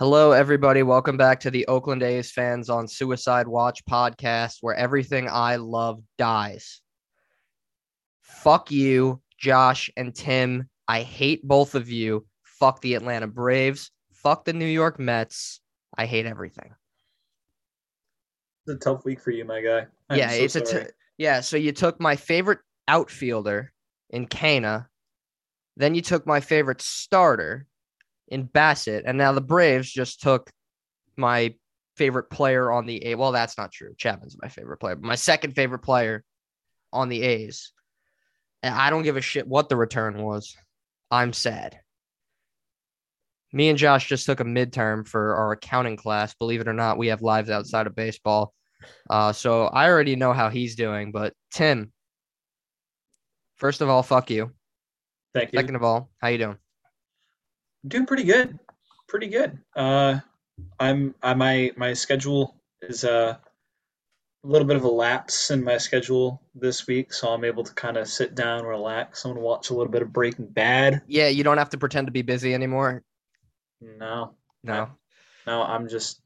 Hello, everybody. Welcome back to the Oakland A's fans on Suicide Watch podcast, where everything I love dies. Fuck you, Josh and Tim. I hate both of you. Fuck the Atlanta Braves. Fuck the New York Mets. I hate everything. It's a tough week for you, my guy. I'm yeah, so it's a sorry. t- yeah. So you took my favorite outfielder in Canha, then you took my favorite starter in Bassitt, and now the Braves just took my favorite player on the A. Well, that's not true. Chapman's my favorite player, but my second favorite player on the A's. And I don't give a shit what the return was. I'm sad. Me and Josh just took a midterm for our accounting class. Believe it or not, we have lives outside of baseball. Uh, so I already know how he's doing. But Tim, first of all, fuck you. Thank you. Second of all, how you doing? Doing pretty good. Pretty good. Uh, I'm. I, my my schedule is uh, a little bit of a lapse in my schedule this week, so I'm able to kind of sit down, relax. I'm gonna watch a little bit of Breaking Bad. Yeah, you don't have to pretend to be busy anymore. No, No. no, I'm just.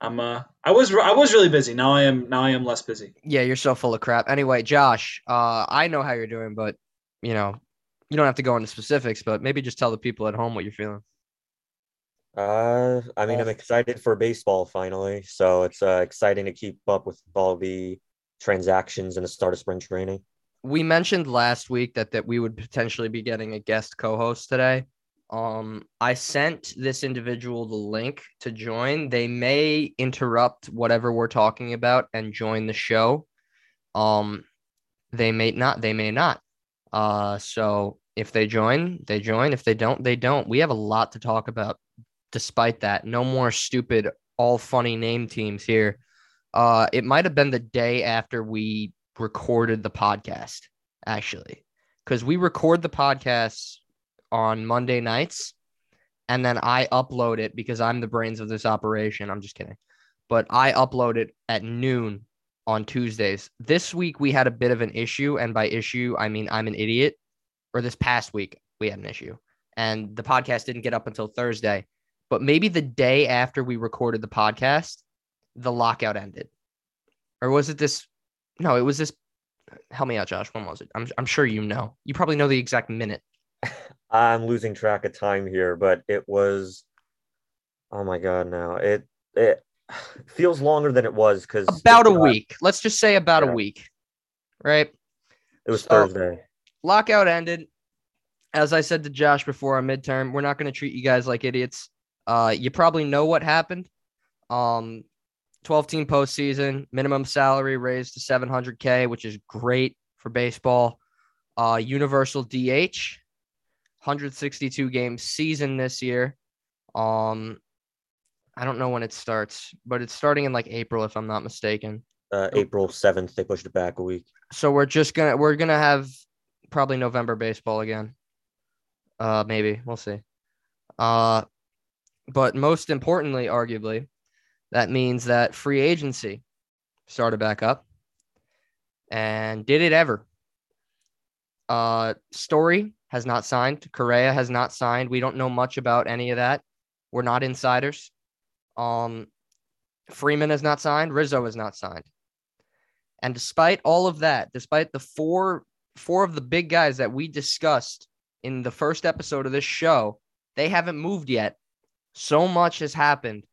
I'm uh. I was I was really busy. Now I am now I am less busy. Yeah, you're so full of crap. Anyway, Josh, uh, I know how you're doing, but you know, you don't have to go into specifics, but maybe just tell the people at home what you're feeling. Uh, I mean, I'm Oh. excited for baseball finally. So it's uh, exciting to keep up with all the transactions and the start of spring training. We mentioned last week that that we would potentially be getting a guest co-host today. Um, I sent this individual the link to join. They may interrupt whatever we're talking about and join the show. Um, they may not. They may not. Uh, so if they join, they join. If they don't, they don't. We have a lot to talk about. Despite that, no more stupid, all funny name teams here. Uh, it might have been the day after we recorded the podcast, actually, because we record the podcast on Monday nights, and then I upload it because I'm the brains of this operation. I'm just kidding, but I upload it at noon on Tuesdays. This week we had a bit of an issue, and by issue I mean I'm an idiot. Or this past week we had an issue, and the podcast didn't get up until Thursday. But maybe the day after we recorded the podcast, the lockout ended, or was it this? No, it was this. Help me out, Josh. When was it? I'm I'm sure you know. You probably know the exact minute. I'm losing track of time here, but it was, oh my God, now it it feels longer than it was because About a week. Let's just say about a week, right? It was So- Thursday. lockout ended. As I said to Josh before our midterm, we're not going to treat you guys like idiots. Uh, you probably know what happened. Um, 12 team postseason, minimum salary raised to 700K, which is great for baseball. Uh, universal DH, 162 game season this year. Um, I don't know when it starts, but it's starting in like April, if I'm not mistaken Uh, April 7th, they pushed it back a week. so we're just gonna we're gonna have probably November baseball again. Uh maybe. We'll see. Uh but most importantly, arguably, that means that free agency started back up. And did it ever? Uh Story has not signed. Correa has not signed. We don't know much about any of that. We're not insiders. Um Freeman is not signed. Rizzo is not signed. And despite all of that, despite the four four of the big guys that we discussed in the first episode of this show, they haven't moved yet. So much has happened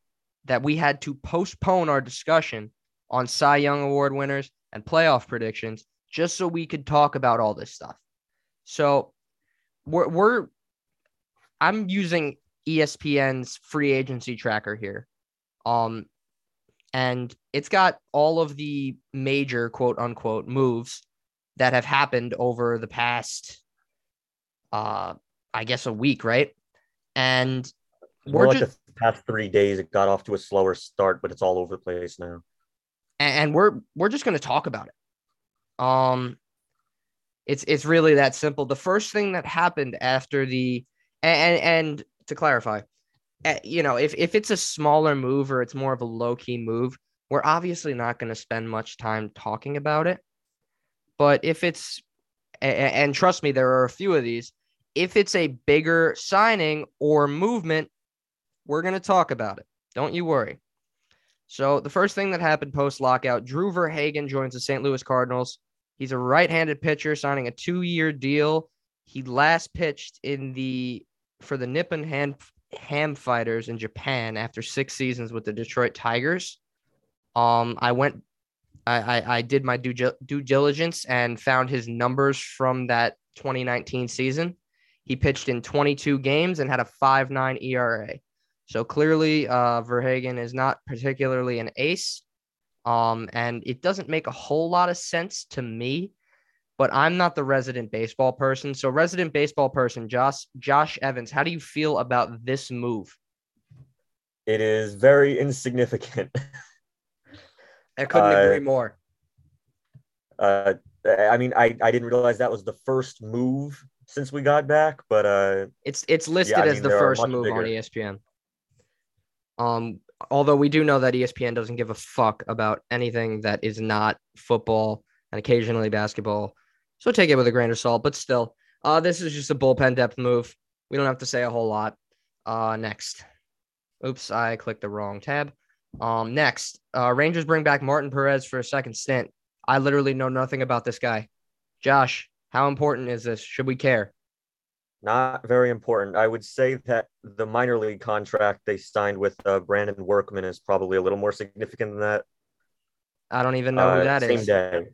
that we had to postpone our discussion on Cy Young Award winners and playoff predictions just so we could talk about all this stuff. So we're, we're I'm using ESPN's free agency tracker here. Um, and it's got all of the major quote unquote moves that have happened over the past uh i guess a week right? And More we're like just the past three days, it got off to a slower start, but it's all over the place now. and we're we're just going to talk about it. Um it's it's really that simple. The first thing that happened after the and and, and to clarify you know if if it's a smaller move or it's more of a low key move we're obviously not going to spend much time talking about it but if it's and trust me there are a few of these if it's a bigger signing or movement We're going to talk about it. Don't you worry. So, the first thing that happened post lockout Drew Verhagen joins the St. Louis Cardinals. He's a right handed pitcher signing a two year deal. He last pitched in the for the Nippon Ham, Ham Fighters in Japan after six seasons with the Detroit Tigers. Um, I went, I, I, I did my due, due diligence and found his numbers from that 2019 season. He pitched in 22 games and had a 5.9 ERA. So clearly, uh, Verhagen is not particularly an ace. Um, and it doesn't make a whole lot of sense to me, but I'm not the resident baseball person. So, resident baseball person, Josh, Josh Evans, how do you feel about this move? It is very insignificant. I couldn't uh, agree more. Uh, I mean, I, I didn't realize that was the first move since we got back, but uh, it's it's listed yeah, as mean, the first move bigger. on ESPN. Um, although we do know that ESPN doesn't give a fuck about anything that is not football and occasionally basketball, so take it with a grain of salt. But still, uh, this is just a bullpen depth move. We don't have to say a whole lot. Uh, next. Oops, I clicked the wrong tab. Um, next, uh, Rangers bring back Martin Perez for a second stint. I literally know nothing about this guy. Josh, how important is this? Should we care? Not very important. I would say that the minor league contract they signed with uh, Brandon Workman is probably a little more significant than that. I don't even know uh, who that same is. same day.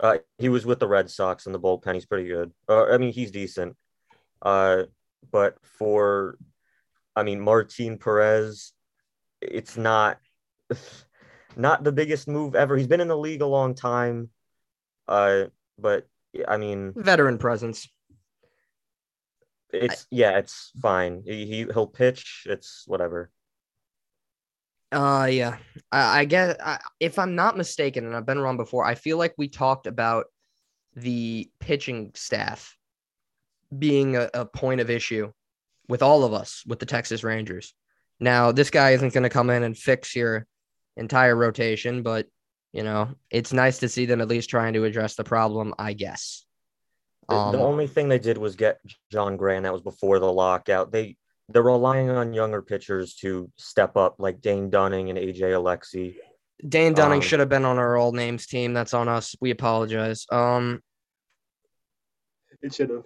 Uh, he was with the Red Sox in the bullpen. He's pretty good. Uh, I mean, he's decent. Uh, but for, I mean, Martin Perez, it's not not the biggest move ever. He's been in the league a long time. Uh, but I mean, veteran presence. It's yeah, it's fine. He, he he'll pitch. It's whatever. Uh, yeah. I, I guess I, if I'm not mistaken, and I've been wrong before, I feel like we talked about the pitching staff being a, a point of issue with all of us with the Texas Rangers. Now, this guy isn't going to come in and fix your entire rotation, but you know, it's nice to see them at least trying to address the problem, I guess. Um, the only thing they did was get Jon Gray, and that was before the lockout. They they're relying on younger pitchers to step up, like Dane Dunning and AJ Alexy. Dane Dunning um, should have been on our old names team. That's on us. We apologize. Um, it should have.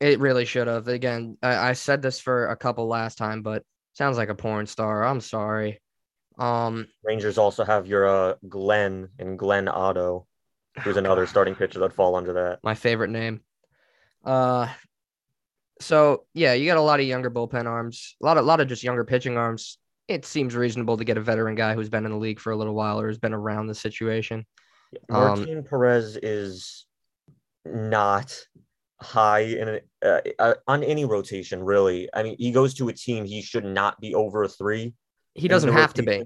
It really should have. Again, I, I said this for a couple last time, but sounds like a porn star. I'm sorry. Um, Rangers also have your uh, Glenn and Glenn Otto, who's oh, another God. starting pitcher that fall under that. My favorite name. Uh, so yeah, you got a lot of younger bullpen arms, a lot of, a lot of just younger pitching arms. It seems reasonable to get a veteran guy who's been in the league for a little while or has been around the situation. Martin um, Perez is not high in uh, uh, on any rotation really. I mean, he goes to a team he should not be over a three he doesn't have to be.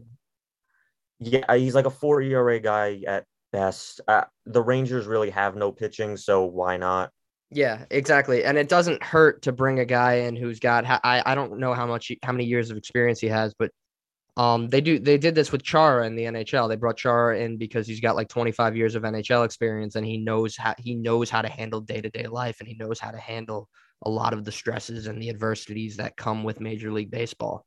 Yeah, he's like a four ERA guy at best. Uh, the Rangers really have no pitching, so why not? Yeah, exactly. And it doesn't hurt to bring a guy in who's got I I don't know how much how many years of experience he has, but um they do they did this with Chara in the NHL. They brought Chara in because he's got like 25 years of NHL experience and he knows how he knows how to handle day-to-day life and he knows how to handle a lot of the stresses and the adversities that come with Major League Baseball.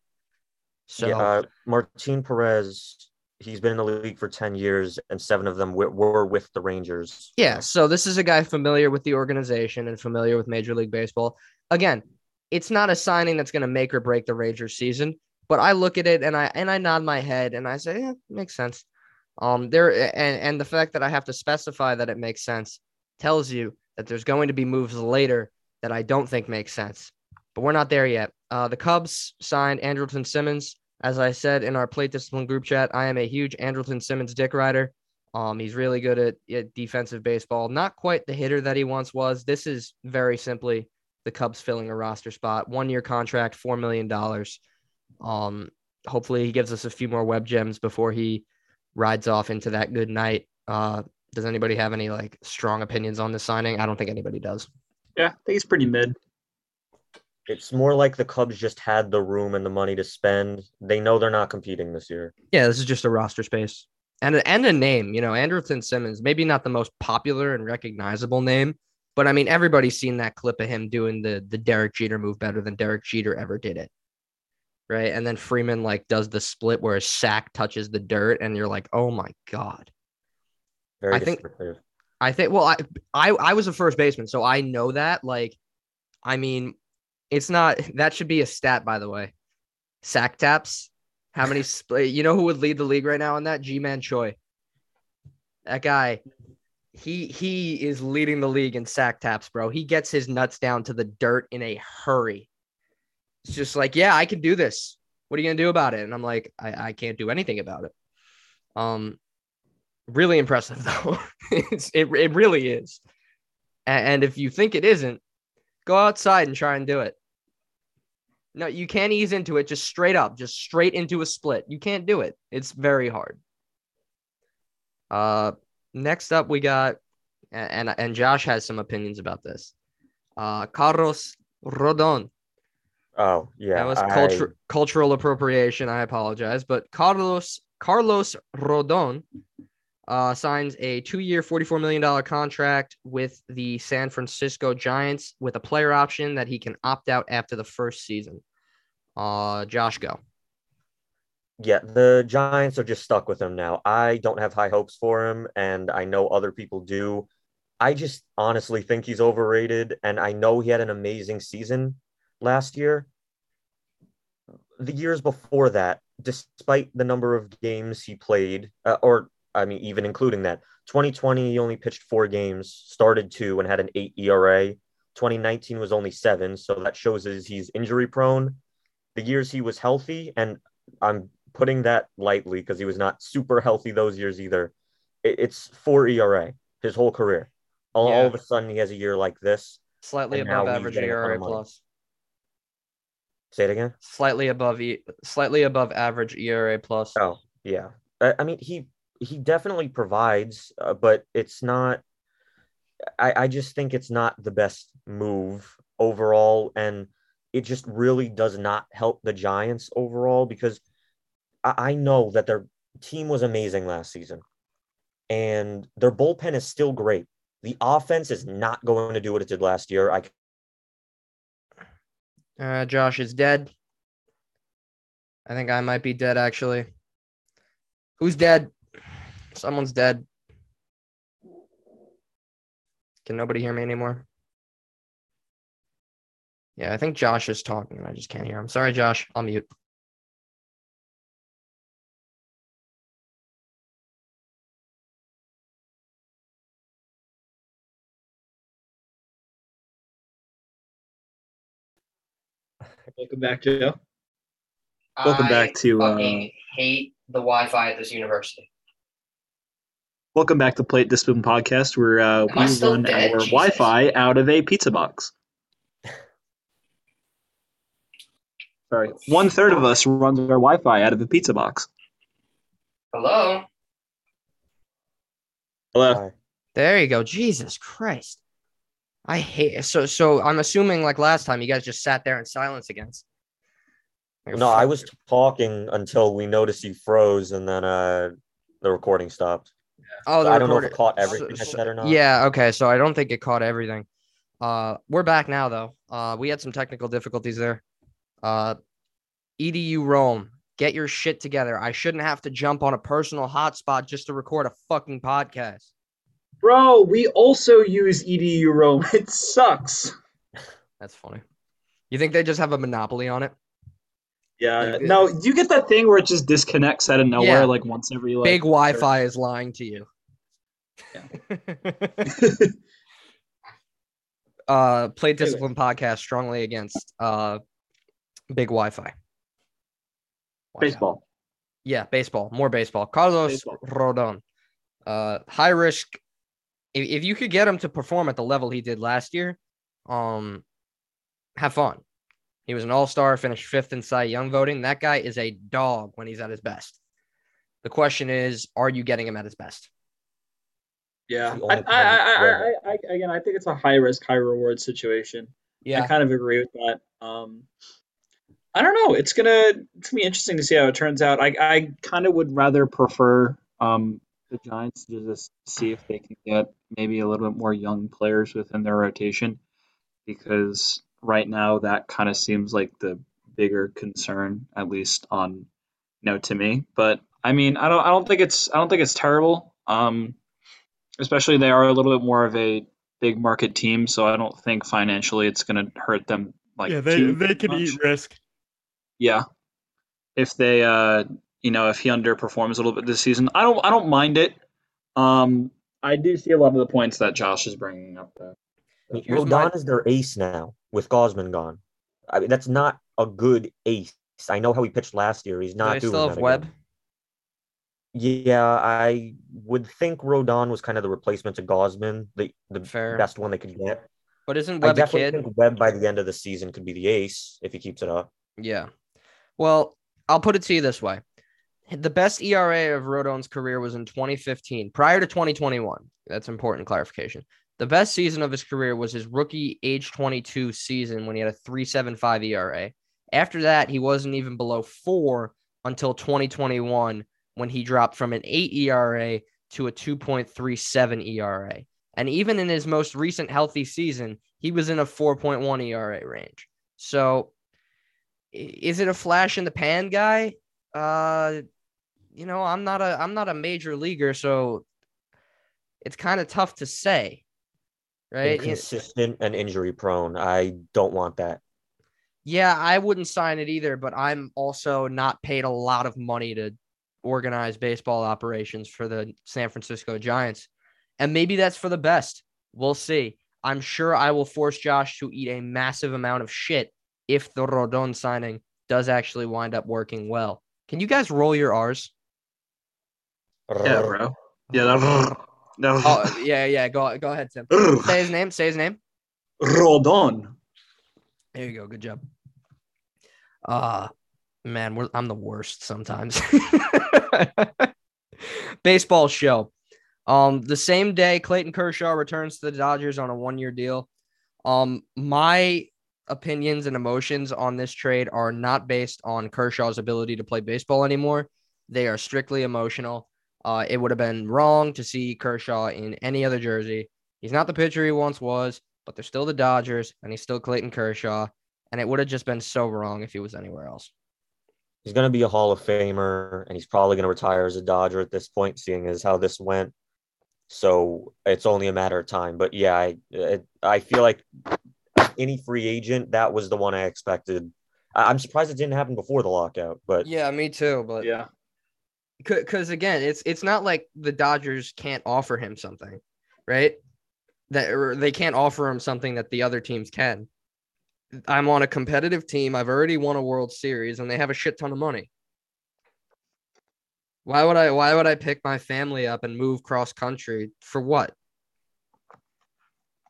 So yeah, uh, Martin Perez, he's been in the league for 10 years and seven of them w- were with the Rangers. Yeah. So this is a guy familiar with the organization and familiar with Major League Baseball. Again, it's not a signing that's going to make or break the Rangers season, but I look at it and I and I nod my head and I say, yeah, makes sense. Um, there and and the fact that I have to specify that it makes sense tells you that there's going to be moves later that I don't think make sense. But we're not there yet. Uh, the Cubs signed Andrelton Simmons. As I said in our plate discipline group chat, I am a huge Andrelton Simmons dick rider. Um, he's really good at, at defensive baseball. Not quite the hitter that he once was. This is very simply the Cubs filling a roster spot. One year contract, four million dollars. Um, hopefully he gives us a few more web gems before he rides off into that good night. Uh, does anybody have any like strong opinions on this signing? I don't think anybody does. Yeah, I think he's pretty mid. It's more like the Cubs just had the room and the money to spend. They know they're not competing this year. Yeah, this is just a roster space and a, and a name. You know, Andrelton Simmons, maybe not the most popular and recognizable name, but I mean, everybody's seen that clip of him doing the the Derek Jeter move better than Derek Jeter ever did it. right? And then Freeman like does the split where his sack touches the dirt, and you're like, oh my god. Very I think- I think. Well, I I I was a first baseman, so I know that. Like, I mean, it's not that should be a stat, by the way. Sack taps. How many? split? You know who would lead the league right now on that? Ji-Man Choi. That guy. He he is leading the league in sack taps, bro. He gets his nuts down to the dirt in a hurry. It's just like, yeah, I can do this. What are you gonna do about it? And I'm like, I, I can't do anything about it. Um, really impressive though. it's, it it really is. A- And if you think it isn't, go outside and try and do it. No, you can't ease into it just straight up, just straight into a split. You can't do it. It's very hard. Uh, next up we got, and and Josh has some opinions about this. Uh, Carlos Rodon. Oh yeah, That was I- culture, cultural appropriation. I apologize, but Carlos Carlos Rodon uh, signs a two-year, forty-four million dollar contract with the San Francisco Giants with a player option that he can opt out after the first season. Uh, Josh, go. Yeah, the Giants are just stuck with him now. I don't have high hopes for him, and I know other people do. I just honestly think he's overrated, and I know he had an amazing season last year. The years before that, despite the number of games he played, uh, or I mean, even including that, 2020 he only pitched four games, started two, and had an eight ERA. 2019 was only seven, so that shows us he's injury prone. The years he was healthy, and I'm putting that lightly because he was not super healthy those years either. It's four ERA his whole career. All, all of a sudden, he has a year like this. Slightly above average getting a ton ERA plus. Say it again. Slightly above e- slightly above average ERA plus. Oh, yeah. I, I mean, he he definitely provides, uh, but it's not. I, I just think it's not the best move overall, and it just really does not help the Giants overall because I, I know that their team was amazing last season, and their bullpen is still great. The offense is not going to do what it did last year. I Uh, Josh is dead. I think I might be dead actually. Who's dead? Someone's dead. Can nobody hear me anymore? Yeah, I think Josh is talking and I just can't hear him. Sorry, Josh. I'll mute. Welcome back, Joe. Welcome back to, uh, fucking hate the Wi-Fi at this university. Welcome back to Plate Discipline Podcast, where uh, we run dead? our Jesus. Wi-Fi out of a pizza box. Sorry, one third of us runs our Wi-Fi out of a pizza box. Hello. Hello. Hi. There you go. Jesus Christ. I hate so so I'm assuming like last time you guys just sat there in silence again. Like no, I was talking until we noticed you froze, and then uh, the recording stopped. Oh, the I don't know if it caught so- everything I said or not. Yeah, okay. So I don't think it caught everything. Uh we're back now though. Uh we had some technical difficulties there. Uh eduroam, get your shit together. I shouldn't have to jump on a personal hotspot just to record a fucking podcast. Bro, we also use eduroam. It sucks. That's funny. You think they just have a monopoly on it? Yeah. Like, No, you get that thing where it just disconnects out of nowhere, Yeah. like once every like. Big Wi-Fi is lying to you. uh play Anyway. discipline podcast strongly against uh big wi-fi. Watch out. Baseball. yeah baseball. More baseball. Carlos Baseball. rodon. Uh high risk. If, if you could get him to perform at the level he did last year um have fun. He was an all-star finished fifth in cy young voting. That guy is a dog when he's at his best. The question is are you getting him at his best Yeah. I, I, I, I, I, again, I think it's a high risk, high reward situation. Yeah, I kind of agree with that. Um, I don't know. It's gonna it's gonna be interesting to see how it turns out. I I kind of would rather prefer um the Giants to just see if they can get maybe a little bit more young players within their rotation, because right now that kind of seems like the bigger concern, at least on you know to me. But I mean, I don't I don't think it's I don't think it's terrible. Um, especially they are a little bit more of a big market team, so I don't think financially it's going to hurt them like yeah, they too they can much. eat risk. Yeah, if they uh you know if he underperforms a little bit this season, I don't I don't mind it. Um, I do see a lot of the points that Josh is bringing up though. I mean, Here's Rodon my- is their ace now with Gausman gone. I mean, that's not a good ace. I know how he pitched last year. He's Do not they doing still have Webb? again. Yeah, I would think Rodon was kind of the replacement to Gausman, the the Fair. best one they could get. But isn't I Webb a definitely kid? think Webb by the end of the season could be the ace if he keeps it up. Yeah. Well, I'll put it to you this way. The best ERA of Rodon's career was in 2015, prior to 2021. That's important clarification. The best season of his career was his rookie age 22 season when he had a 3.75 ERA. After that, he wasn't even below 4 until 2021 when he dropped from an 8 ERA to a 2.37 ERA. And even in his most recent healthy season, he was in a 4.1 ERA range. So is it a flash in the pan guy? Uh, you know, I'm not a I'm not a major leaguer, so it's kind of tough to say, right? Consistent and injury prone. I don't want that. Yeah, I wouldn't sign it either, but I'm also not paid a lot of money to organize baseball operations for the San Francisco Giants. And maybe that's for the best. We'll see. I'm sure I will force Josh to eat a massive amount of shit if the Rodon signing does actually wind up working well. Can you guys roll your R's? Yeah, bro. Yeah, that. Oh, yeah, yeah. Go, go ahead, Tim. Say his name. Say his name. Rodon. There you go. Good job. Uh man, we're, I'm the worst sometimes. Baseball show. Um, the same day Clayton Kershaw returns to the Dodgers on a one-year deal. Um, my opinions and emotions on this trade are not based on Kershaw's ability to play baseball anymore. They are strictly emotional. Uh, it would have been wrong to see Kershaw in any other jersey. He's not the pitcher he once was, but they're still the Dodgers, and he's still Clayton Kershaw. And it would have just been so wrong if he was anywhere else. He's going to be a Hall of Famer, and he's probably going to retire as a Dodger at this point, seeing as how this went. So it's only a matter of time. But yeah, I it, I feel like any free agent that was the one I expected. I, I'm surprised it didn't happen before the lockout, but Yeah, me too. But Yeah. because again, it's it's not like the Dodgers can't offer him something, right? That or they can't offer him something that the other teams can. I'm on a competitive team. I've already won a World Series, and they have a shit ton of money. Why would I? Why would I pick my family up and move cross country for what?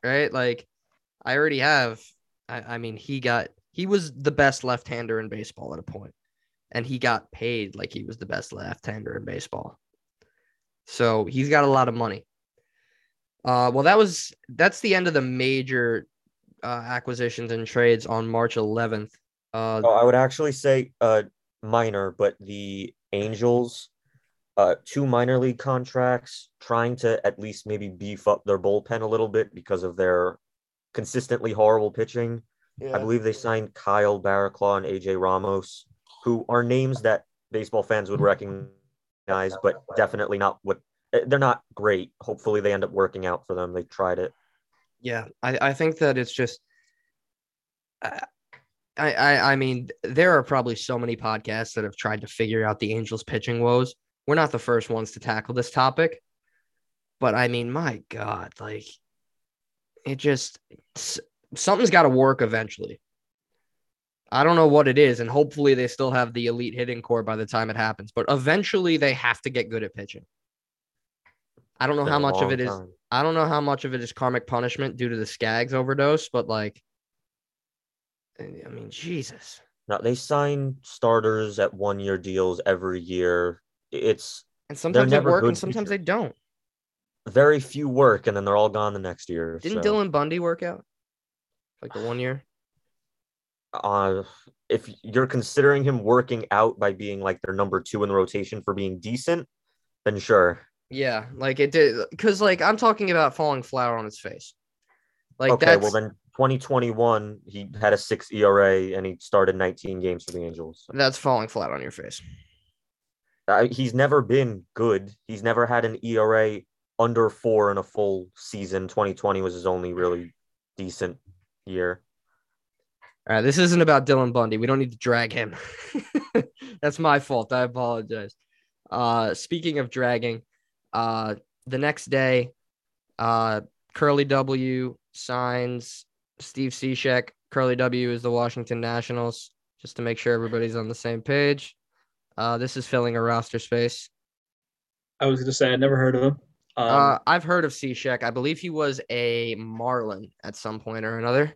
Right? Like, I already have. I, I mean, he got. He was the best left-hander in baseball at a point and he got paid like he was the best left-hander in baseball. So he's got a lot of money. Uh, well, that was that's the end of the major uh, acquisitions and trades on March 11th. Uh, Oh, I would actually say uh minor, but the Angels, uh two minor league contracts, trying to at least maybe beef up their bullpen a little bit because of their consistently horrible pitching. I believe they signed Kyle Barraclough and AJ Ramos, who are names that baseball fans would recognize, but definitely not what eh, they're not great. Hopefully they end up working out for them. They tried it. Yeah, I, I think that it's just I, I I mean there are probably so many podcasts that have tried to figure out the Angels pitching woes. We're not the first ones to tackle this topic, but I mean, my God, like it just something's got to work eventually. I don't know what it is, and hopefully they still have the elite hitting core by the time it happens. But eventually they have to get good at pitching. I don't know how much of it is time. I don't know how much of it is karmic punishment due to the Skaggs overdose, but like, I mean, Jesus. Now they sign starters at one year deals every year. It's And sometimes they work and sometimes they don't. very few work and then they're all gone the next year. Didn't so, Dylan Bundy work out? Like the one year? uh if you're considering him working out by being like their number two in the rotation for being decent, then sure. Yeah, like it did. Because, like, I'm talking about falling flat on its face. Like okay, that's well then 2021 he had a six ERA and he started 19 games for the Angels. that's falling flat on your face. Uh, he's never been good. He's never had an ERA under four in a full season. 2020 was his only really decent year. All right, this isn't about Dylan Bundy. We don't need to drag him. That's my fault. I apologize. Uh, speaking of dragging, uh, the next day, uh, Curly W signs Steve Cishek. Curly W is the Washington Nationals, just to make sure everybody's on the same page. Uh, this is filling a roster space. I was gonna say I'd never heard of him. Um, uh, I've heard of Cishek. I believe he was a Marlin at some point or another.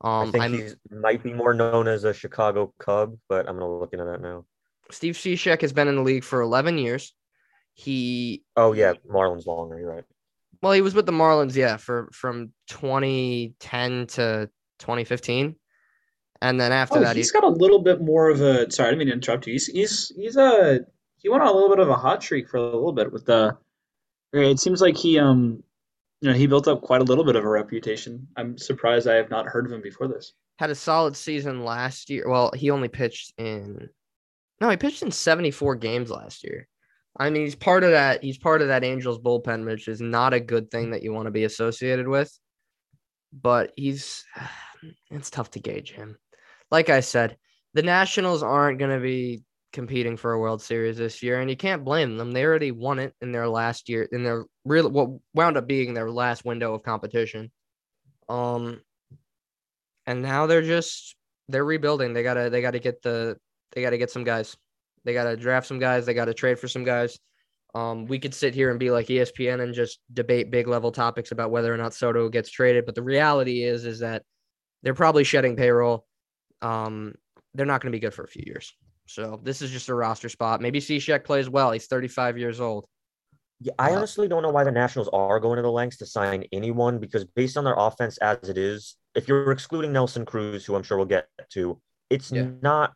Um, I think I'm- he might be more known as a Chicago Cub, but I'm gonna look into that now. Steve Cishek has been in the league for 11 years. He Oh yeah, Marlins longer. You're right. well, he was with the Marlins, yeah, for from 2010 to 2015, and then after oh, that, he, he's got a little bit more of a. Sorry, I didn't mean to interrupt you. He's he's he's a he went on a little bit of a hot streak for a little bit with the. It seems like he um, you know, he built up quite a little bit of a reputation. I'm surprised I have not heard of him before this. had a solid season last year. Well, he only pitched in no, he pitched in 74 games last year. I mean, he's part of that. He's part of that Angels bullpen, which is not a good thing that you want to be associated with. But he's it's tough to gauge him. Like I said, the Nationals aren't going to be competing for a World Series this year, and you can't blame them. They already won it in their last year, in their real what wound up being their last window of competition. Um, and now they're just they're rebuilding. They gotta they gotta get the they gotta get some guys. They gotta draft some guys. They gotta trade for some guys. Um, we could sit here and be like ESPN and just debate big level topics about whether or not Soto gets traded, but the reality is is that they're probably shedding payroll. Um, they're not going to be good for a few years. So this is just a roster spot. Maybe Cishek plays well. He's 35 years old. Yeah, I honestly don't know why the Nationals are going to the lengths to sign anyone because based on their offense as it is, if you're excluding Nelson Cruz, who I'm sure we'll get to, it's Yeah. not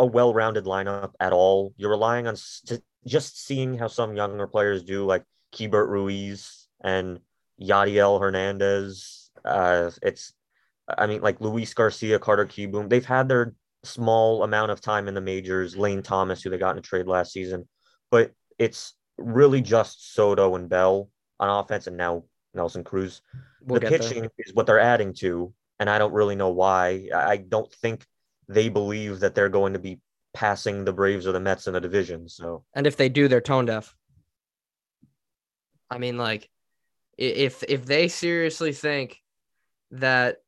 a well-rounded lineup at all. You're relying on st- just seeing how some younger players do, like Keibert Ruiz and Yadiel Hernandez. Uh, it's, I mean, like Luis Garcia, Carter Kieboom. They've had their small amount of time in the majors. Lane Thomas, who they got in a trade last season, but it's really just Soto and Bell on offense, and now Nelson Cruz. We'll the pitching is what they're adding to, and I don't really know why. I don't think they believe that they're going to be passing the Braves or the Mets in the division. So And if they do, they're tone deaf. I mean, like, if if they seriously think that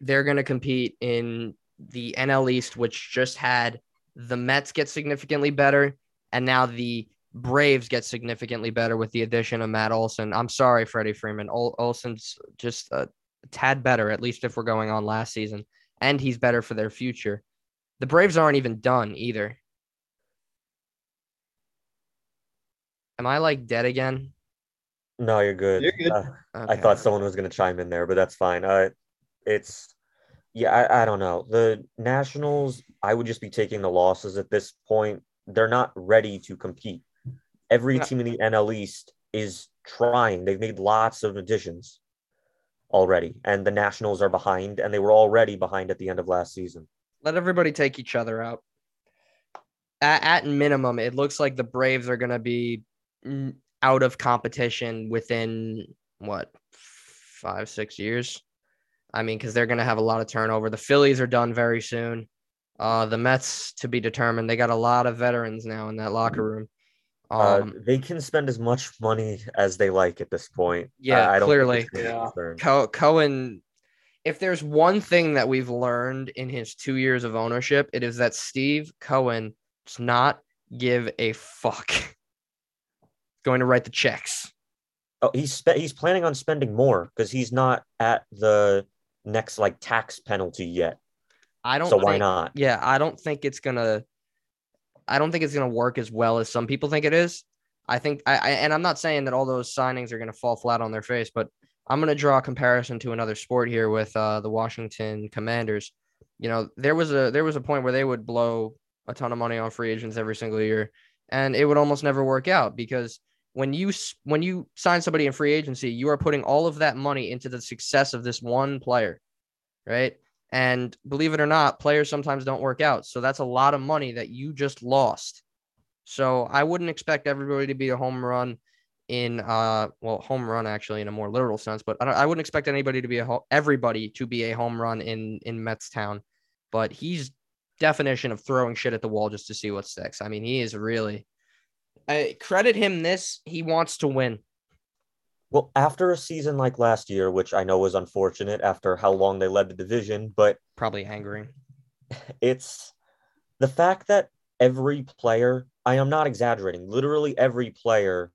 they're going to compete in the NL East, which just had the Mets get significantly better, and now the Braves get significantly better with the addition of Matt Olson. I'm sorry, Freddie Freeman. Ol- Olson's just a tad better, at least if we're going on last season, and he's better for their future. The Braves aren't even done either. Am I like dead again? no, you're good. You're good. Uh, I thought someone was going to chime in there, but that's fine. Uh, it's yeah, I, I don't know. The Nationals, I would just be taking the losses at this point. They're not ready to compete. Every team in the NL East is trying. They've made lots of additions already, and the Nationals are behind, and they were already behind at the end of last season. Let everybody take each other out. At, at minimum, it looks like the Braves are going to be out of competition within what five, six years. I mean, because they're going to have a lot of turnover. The Phillies are done very soon. Uh, the Mets to be determined. They got a lot of veterans now in that locker room. Uh, Um, they can spend as much money as they like at this point. Yeah, I, I clearly. it's gonna be a Yeah. Co- Cohen, if there's one thing that we've learned in his two years of ownership, it is that Steve Cohen does not give a fuck. Going to write the checks. Oh, he's spe- he's planning on spending more because he's not at the next like tax penalty yet. I don't. So why not? Yeah, I don't think it's gonna. I don't think it's gonna work as well as some people think it is. I think, I, I and I'm not saying that all those signings are gonna fall flat on their face, but I'm gonna draw a comparison to another sport here with uh, the Washington Commanders. You know, there was a there was a point where they would blow a ton of money on free agents every single year, and it would almost never work out because when you when you sign somebody in free agency, you are putting all of that money into the success of this one player, right? And believe it or not, players sometimes don't work out. So that's a lot of money that you just lost. So I wouldn't expect everybody to be a home run in uh well home run actually in a more literal sense, but I, I wouldn't expect anybody to be a ho- everybody to be a home run in in Mets town. But he's definition of throwing shit at the wall just to see what sticks. I mean, he is really I credit him this. He wants to win. Well, after a season like last year, which I know was unfortunate after how long they led the division, but Probably angering. it's the fact that every player, I am not exaggerating, literally every player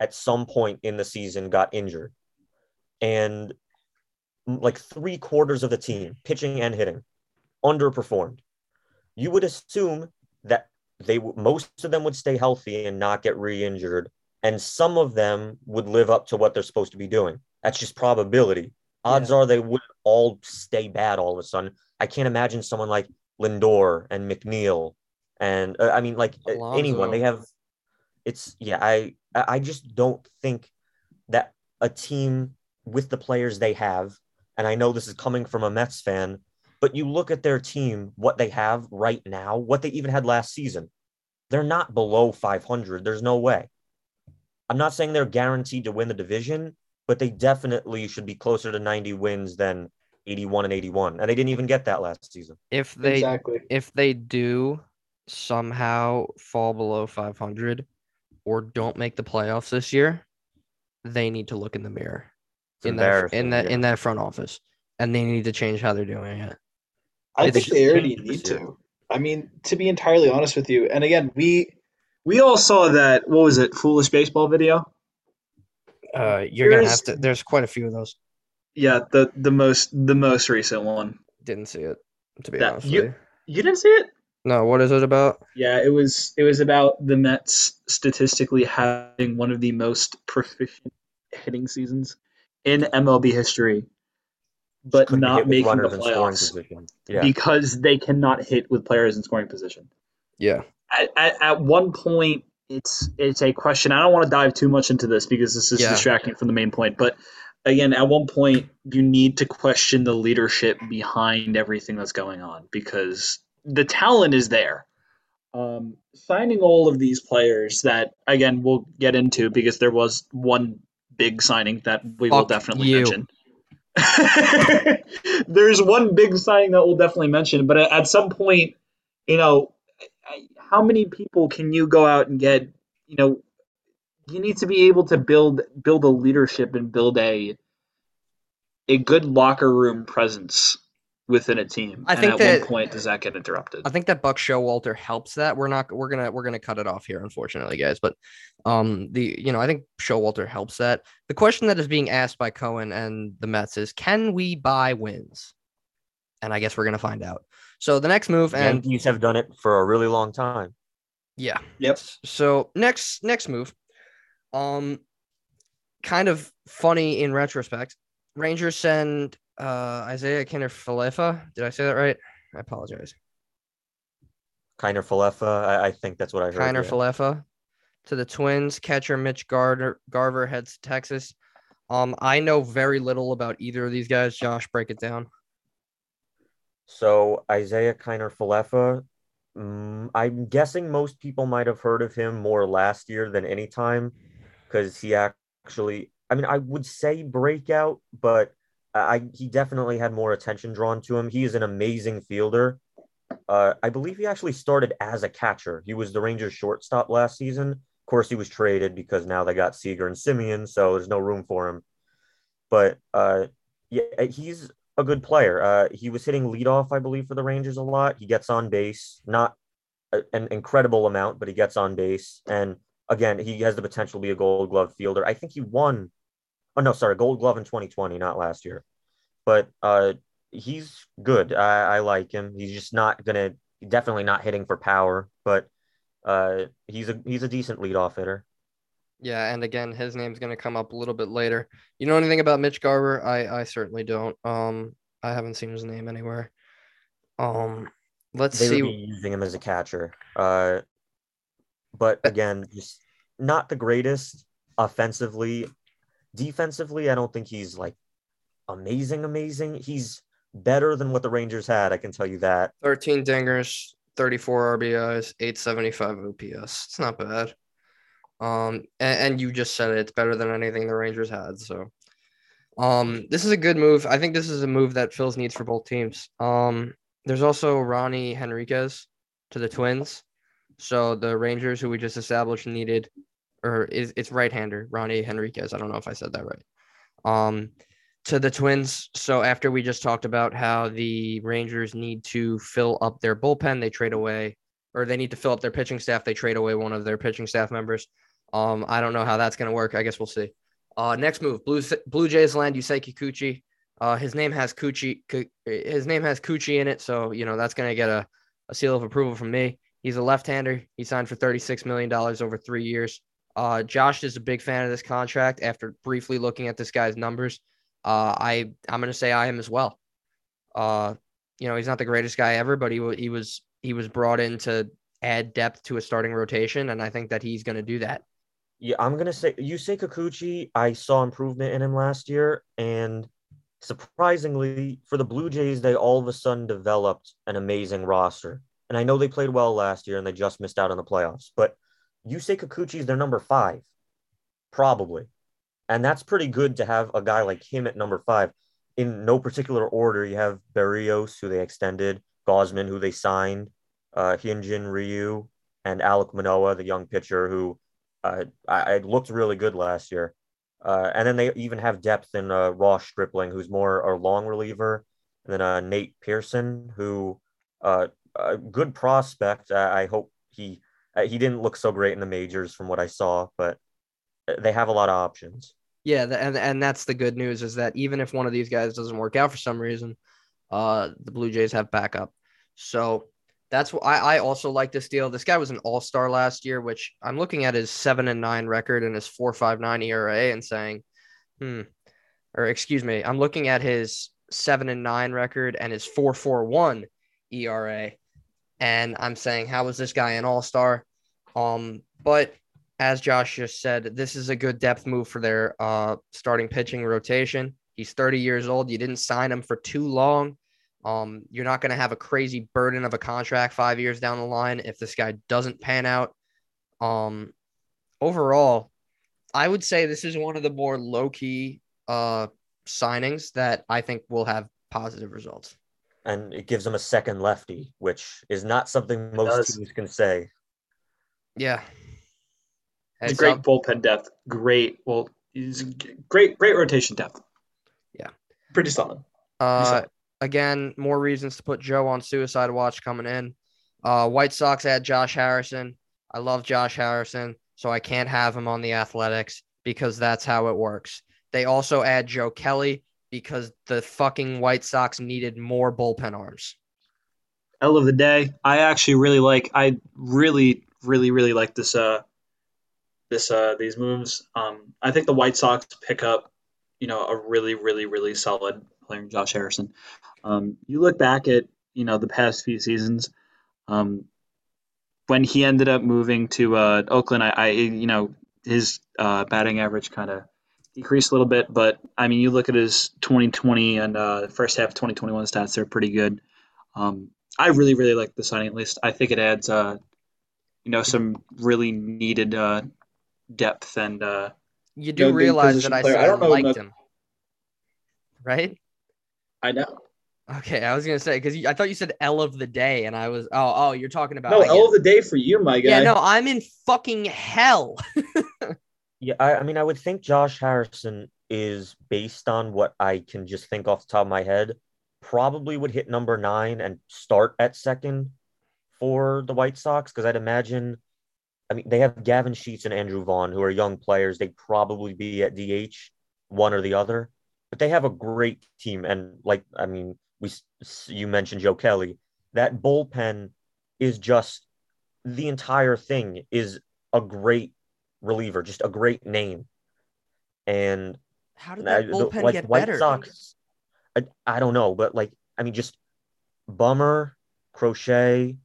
at some point in the season got injured. And mm, like three quarters of the team, pitching and hitting, underperformed. You would assume that they most of them would stay healthy and not get re-injured, and some of them would live up to what they're supposed to be doing. That's just probability. Odds Yeah. are they would all stay bad all of a sudden. I can't imagine someone like Lindor and McNeil, and uh, I mean like uh, anyone. They have. It's yeah. I I just don't think that a team with the players they have, and I know this is coming from a Mets fan, but you look at their team, what they have right now, what they even had last season, they're not below 500. There's no way. I'm not saying they're guaranteed to win the division, but they definitely should be closer to 90 wins than 81 and 81. And they didn't even get that last season. If they exactly. if they do somehow fall below 500 or don't make the playoffs this year, they need to look in the mirror It's in that in that yeah. in that front office, and they need to change how they're doing it. I It's think they already need to. I mean, to be entirely honest with you, and again, we we all saw that. What was it? Foolish baseball video. Uh, you're gonna have to. There's quite a few of those. Yeah, the the most the most recent one. Didn't see it to be That- honest. you- with you. You didn't see it? No, what is it about? Yeah, it was it was about the Mets statistically having one of the most proficient hitting seasons in MLB history, but Couldn't not hit with making the runners in scoring playoffs. Yeah. because they cannot hit with players in scoring position. Yeah, At, at, at one point, it's it's a question. I don't want to dive too much into this because this is Yeah. distracting from the main point. But again, at one point, you need to question the leadership behind everything that's going on because the talent is there. Um, signing all of these players that again we'll get into because there was one big signing that we will definitely you. mention. There's one big signing that we'll definitely mention, but at- some point, you know, how many people can you go out and get? You know, you need to be able to build build a leadership and build a a good locker room presence within a team. I and think at that- one point does that get interrupted? I think that Buck Showalter helps that. We're not. We're gonna. We're gonna cut it off here, unfortunately, guys. But, um, the you know I think Showalter helps that. The question that is being asked by Cohen and the Mets is, can we buy wins? And I guess we're gonna find out. So the next move, and Yankees have done it for a really long time. Yeah. Yep. So next next move, um, kind of funny in retrospect. Rangers send uh Isiah Kinder Falefa. Did I say that right? I apologize. Kiner Falefa, I, I think that's what I heard. Kiner yeah. Falefa to the Twins. Catcher Mitch Garver Garver heads to Texas. Um, I know very little about either of these guys. Josh, break it down. So Isiah Kiner Falefa, mm, I'm guessing most people might have heard of him more last year than any time because he actually, I mean, I would say breakout, but I he definitely had more attention drawn to him. He is an amazing fielder. Uh, I believe he actually started as a catcher. He was the Rangers shortstop last season. Of course, he was traded because now they got Seager and Semien, so there's no room for him. But uh, yeah, he's a good player. Uh, he was hitting leadoff, I believe, for the Rangers a lot. He gets on base, not a, an incredible amount, but he gets on base. And again, he has the potential to be a Gold Glove fielder. I think he won. Oh no, sorry, Gold Glove in 2020, not last year. But uh, he's good. I, I like him. He's just not gonna, definitely not hitting for power, but uh, he's a he's a decent leadoff hitter. Yeah, and again, his name's gonna come up a little bit later. You know anything about Mitch Garver? I I certainly don't. Um, I haven't seen his name anywhere. Um, let's they see. using him as a catcher. Uh, but again, just not the greatest. offensively. Defensively, I don't think he's like amazing, amazing. He's better than what the Rangers had. I can tell you that. 13 dingers, 34 RBIs, 875 OPS. It's not bad. Um, and, and you just said it, it's better than anything the Rangers had. So, um, this is a good move. I think this is a move that fills needs for both teams. Um, there's also Ronnie Henriquez to the Twins. So the Rangers, who we just established, needed, or is it's right-hander Ronnie Henriquez. I don't know if I said that right. Um, to the Twins. So after we just talked about how the Rangers need to fill up their bullpen, they trade away, or they need to fill up their pitching staff. They trade away one of their pitching staff members. Um, I don't know how that's going to work. I guess we'll see. Uh, next move, Blue Blue Jays land Yusei Kikuchi. Uh, his name has Coochie. His name has Coochie in it, so you know that's going to get a, a seal of approval from me. He's a left-hander. He signed for thirty-six million dollars over three years. Uh, Josh is a big fan of this contract. After briefly looking at this guy's numbers, uh, I I'm going to say I am as well. Uh, you know, he's not the greatest guy ever, but he he was he was brought in to add depth to a starting rotation, and I think that he's going to do that. Yeah, I'm gonna say Yusei Kikuchi. I saw improvement in him last year, and surprisingly, for the Blue Jays, they all of a sudden developed an amazing roster. And I know they played well last year and they just missed out on the playoffs, but Yusei Kikuchi is their number five, probably. And that's pretty good to have a guy like him at number five. In no particular order, you have Berrios, who they extended, Gausman, who they signed, uh, Hyunjin Ryu, and Alek Manoah, the young pitcher who I, I looked really good last year. Uh, and then they even have depth in uh, Ross Stripling, who's more a long reliever, and then uh, Nate Pearson, who uh, a good prospect. I, I hope he uh, he didn't look so great in the majors from what I saw, but they have a lot of options. Yeah, and and that's the good news is that even if one of these guys doesn't work out for some reason, uh, the Blue Jays have backup. So that's what I, I also like this deal. This guy was an all star last year, which I'm looking at his seven and nine record and his four five nine ERA and saying, hmm, or excuse me, I'm looking at his seven and nine record and his four four one ERA, and I'm saying, how is this guy an all star? Um, but as Josh just said, this is a good depth move for their uh starting pitching rotation. He's 30 years old. You didn't sign him for too long. Um, you're not going to have a crazy burden of a contract five years down the line if this guy doesn't pan out. Um, overall, I would say this is one of the more low key uh, signings that I think will have positive results. And it gives them a second lefty, which is not something most teams can say. Yeah. Heads it's great up. bullpen depth. Great. Well, he's great, great rotation depth. Yeah. Pretty solid. Uh, solid again, more reasons to put Joe on suicide watch coming in. Uh, White Sox add Josh Harrison. I love Josh Harrison, so I can't have him on the Athletics because that's how it works. They also add Joe Kelly because the fucking White Sox needed more bullpen arms. L of the day. I actually really like. I really, really, really like this. Uh, this uh, these moves. Um, I think the White Sox pick up, you know, a really, really, really solid player, Josh Harrison. Um, you look back at you know the past few seasons, um, when he ended up moving to uh, Oakland, I, I, you know his uh, batting average kind of decreased a little bit, but I mean you look at his 2020 and uh, the first half of 2021 stats; they're pretty good. Um, I really really like the signing list. I think it adds uh, you know some really needed uh, depth and uh, you do realize that I said I, I liked him, right? I know. Okay, I was gonna say because I thought you said L of the day, and I was oh oh you're talking about no L of the day for you, my guy. Yeah, no, I'm in fucking hell. yeah, I, I mean, I would think Josh Harrison is based on what I can just think off the top of my head, probably would hit number nine and start at second for the White Sox because I'd imagine. I mean, they have Gavin Sheets and Andrew Vaughn, who are young players. They'd probably be at DH, one or the other but they have a great team. And like, I mean, we you mentioned Joe Kelly. That bullpen is just the entire thing is a great reliever, just a great name. And how did that bullpen like get White better? Sox, I, I don't know, but like I mean, just Bummer, Crochet.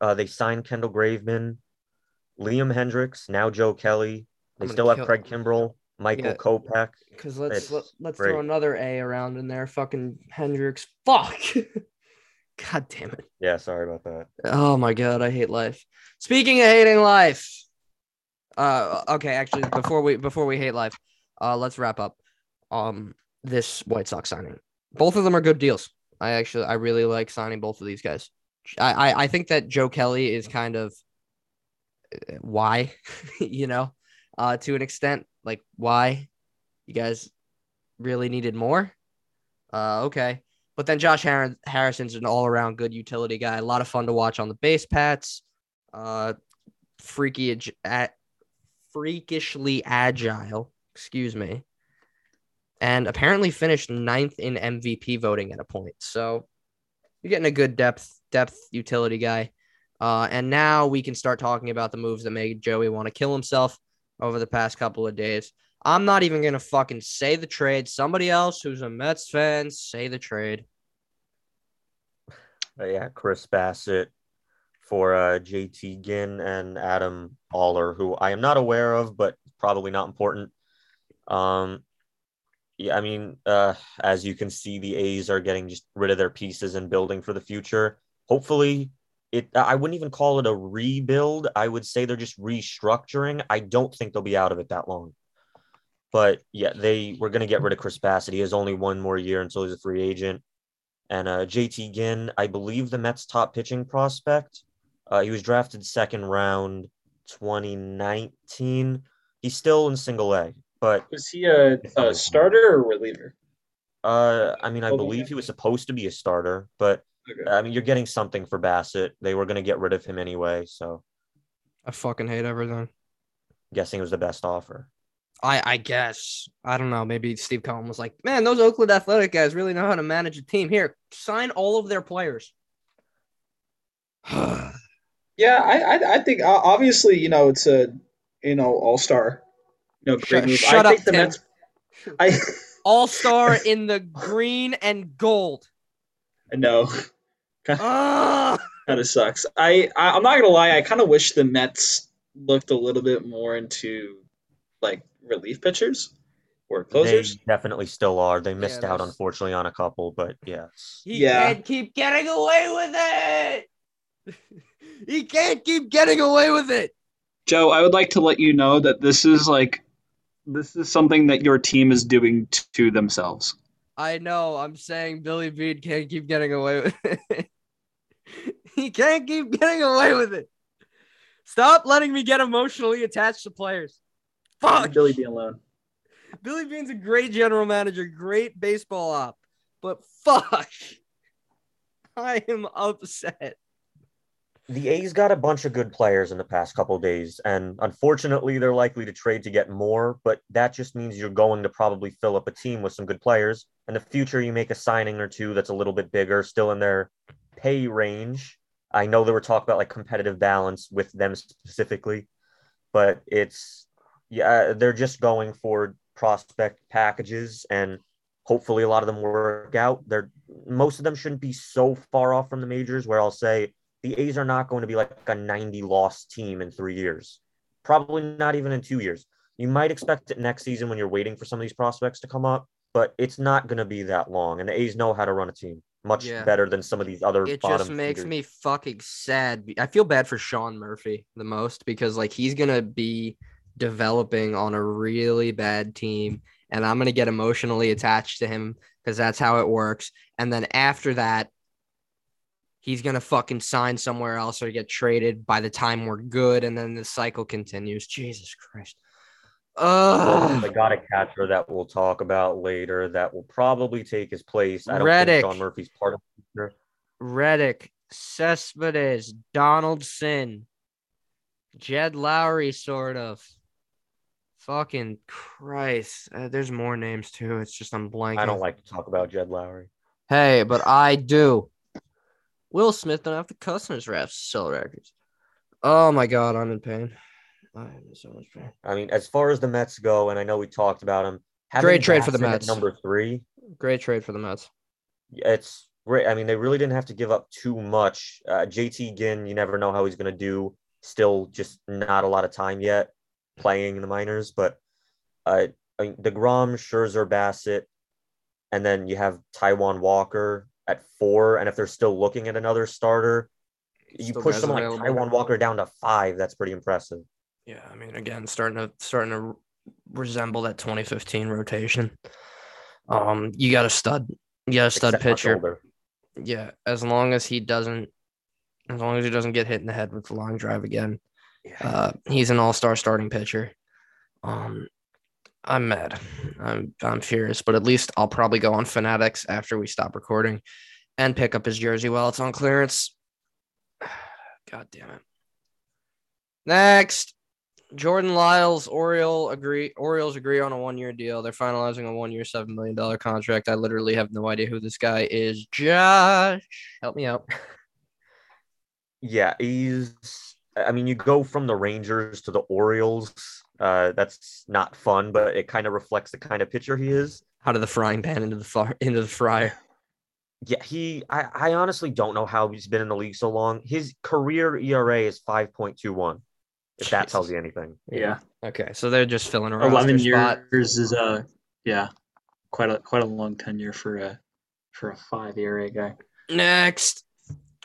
Uh, they signed Kendall Graveman, Liam Hendriks, now Joe Kelly. They still have Craig Kimbrel, Michael Yeah. Kopech. Because let's let, let's great. throw another A around in there. Fucking Hendricks. Fuck. God damn it. Yeah, sorry about that. Oh my god, I hate life. Speaking of hating life. Uh okay, actually before we before we hate life, uh let's wrap up um this White Sox signing. Both of them are good deals. I actually I really like signing both of these guys. I I, I think that Joe Kelly is kind of uh, why, you know, uh to an extent, like why you guys really needed more. Uh okay. But then Josh Har- Harrison's an all around good utility guy. A lot of fun to watch on the base paths. Uh, freaky, at, freakishly agile. Excuse me. And apparently finished ninth in MVP voting at a point. So you're getting a good depth depth utility guy. Uh, and now we can start talking about the moves that made Joey want to kill himself over the past couple of days. I'm not even gonna fucking say the trade. Somebody else who's a Mets fan say the trade. Uh, yeah, Chris Bassitt for uh, JT Ginn and Adam Oller, who I am not aware of, but probably not important. Um, yeah, I mean, uh, as you can see, the A's are getting just rid of their pieces and building for the future. Hopefully, it. I wouldn't even call it a rebuild. I would say they're just restructuring. I don't think they'll be out of it that long. But yeah, they were going to get rid of Chris Bassitt. He has only one more year until he's a free agent. And uh, JT Ginn, I believe the Mets' top pitching prospect. Uh, he was drafted second round 2019. He's still in single A, but Was he a, a starter or reliever? uh, I mean, I believe he was supposed to be a starter, but Okay. I mean, you're getting something for Bassitt. They were going to get rid of him anyway, so I fucking hate everything. guessing it was the best offer. I I guess I don't know. Maybe Steve Cohen was like, "Man, those Oakland Athletic guys really know how to manage a team. Here, sign all of their players." Yeah, I, I I think uh, obviously you know it's a you know all star, you know great Shut- move. shut I up, think the Tim. Mets. I all star in the green and gold. I know Ah, kind of ah! sucks. I, I I'm not gonna lie. I kind of wish the Mets looked a little bit more into like relief pitchers or closers. They definitely still are. They missed out, there's- unfortunately, on a couple, but yes. he Yeah. can't keep getting away with it. he can't keep getting away with it. Joe, I would like to let you know that this is like this is something that your team is doing t- to themselves. I know. I'm saying Billy Beane can't keep getting away with it. he can't keep getting away with it. Stop letting me get emotionally attached to players. Fuck. Billy be alone. Billy Beane's a great general manager, great baseball op, but fuck. I am upset. The A's got a bunch of good players in the past couple of days, and unfortunately, they're likely to trade to get more. But that just means you're going to probably fill up a team with some good players. In the future, you make a signing or two that's a little bit bigger, still in their pay range. I know there were talk about like competitive balance with them specifically, but it's yeah, they're just going for prospect packages, and hopefully, a lot of them work out. They're most of them shouldn't be so far off from the majors. Where I'll say the A's are not going to be like a 90 loss team in three years. Probably not even in two years. You might expect it next season when you're waiting for some of these prospects to come up, but it's not going to be that long. And the A's know how to run a team much Yeah. better than some of these other It just makes feeders. me fucking sad. I feel bad for Sean Murphy the most because like he's gonna be developing on a really bad team, and I'm gonna get emotionally attached to him because that's how it works. And then after that, he's gonna fucking sign somewhere else or get traded by the time we're good, and then the cycle continues. Jesus Christ. Ugh. they got a catcher that we'll talk about later that will probably take his place. I don't Reddick. think Sean Murphy's part of the future. Reddick, Cespedes, Donaldson, Jed Lowrie, sort of. Fucking Christ. Uh, there's more names too. It's just I'm blanking. I don't like to talk about Jed Lowrie. Hey, but I do. Will Smith don't have to cuss in his raps sell records. Oh my God, I'm in pain. I mean, as far as the Mets go, and I know we talked about him. Great trade for the Mets. Number three. Great trade for the Mets. It's great. I mean, they really didn't have to give up too much. Uh, JT Ginn, you never know how he's going to do. Still, just not a lot of time yet. playing in the minors, but uh, I mean, Degrom, Scherzer, Bassitt, and then you have Taijuan Walker at four. And if they're still looking at another starter, you Still push someone like Taijuan Walker down to five. That's pretty impressive. Yeah, I mean, again, starting to starting to resemble that 2015 rotation. Um, you got a stud, you got a stud Except pitcher. Yeah, as long as he doesn't, as long as he doesn't get hit in the head with the long drive again, Yeah. uh, he's an all-star starting pitcher. Um, I'm mad. I'm I'm furious, but at least I'll probably go on Fanatics after we stop recording, and pick up his jersey while it's on clearance. God damn it. Next, Jordan Lyles, Oriole agree. Orioles agree on a one-year deal. They're finalizing a one-year, seven million dollar contract. I literally have no idea who this guy is. Josh, help me out. Yeah, he's. I mean, you go from the Rangers to the Orioles. Uh, that's not fun, but it kind of reflects the kind of pitcher he is. Out of the frying pan into the fire, into the fryer. Yeah, he. I, I honestly don't know how he's been in the league so long. His career ERA is five point two one. If that tells you anything. Yeah, Okay, so they're just filling a roster eleven spot. years is uh yeah, quite a quite a long tenure for a for a five ERA guy. Next,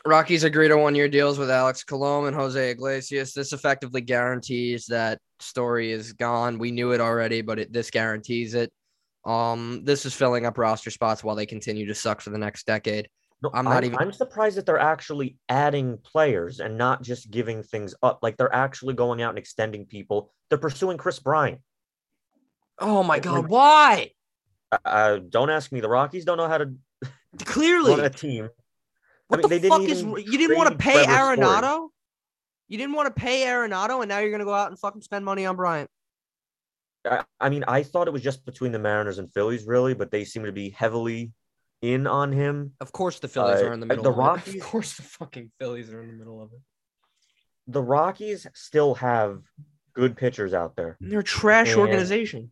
Rockies agree to one-year deals with Alex Colomé and Jose Iglesias. This effectively guarantees that Story is gone. We knew it already, but it, this guarantees it. Um, this is filling up roster spots while they continue to suck for the next decade. No, I'm not even- I'm surprised that they're actually adding players and not just giving things up. Like they're actually going out and extending people. They're pursuing Kris Bryant. Oh my God, why? Uh, don't ask me. The Rockies don't know how to Clearly, run a team. what I mean, the they didn't fuck is? You didn't want to pay Trevor Story. Arenado. You didn't want to pay Arenado, and now you're gonna go out and fucking spend money on Bryant. I, I mean, I thought it was just between the Mariners and Phillies, really, but they seem to be heavily in on him. Of course, the Phillies Uh, are in the middle. the of it. Rockies- Of course, the fucking Phillies are in the middle of it. The Rockies still have good pitchers out there. They're a trash And- organization.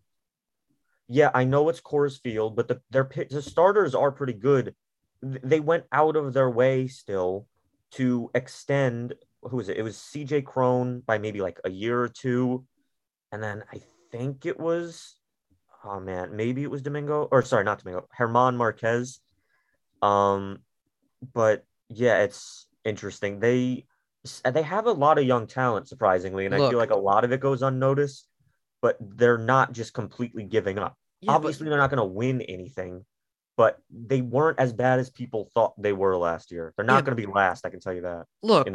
Yeah, I know it's Coors Field, but the their the starters are pretty good. They went out of their way still to extend. Who was it? It was C.J. Cron by maybe like a year or two, and then I think it was, oh man, maybe it was Domingo or sorry, not Domingo, Herman Marquez. Um, but yeah, it's interesting. They they have a lot of young talent, surprisingly, and I feel like a lot of it goes unnoticed. But they're not just completely giving up Yeah, but- obviously they're not going to win anything, but they weren't as bad as people thought they were last year. They're not Yeah. going to be last, I can tell you that look,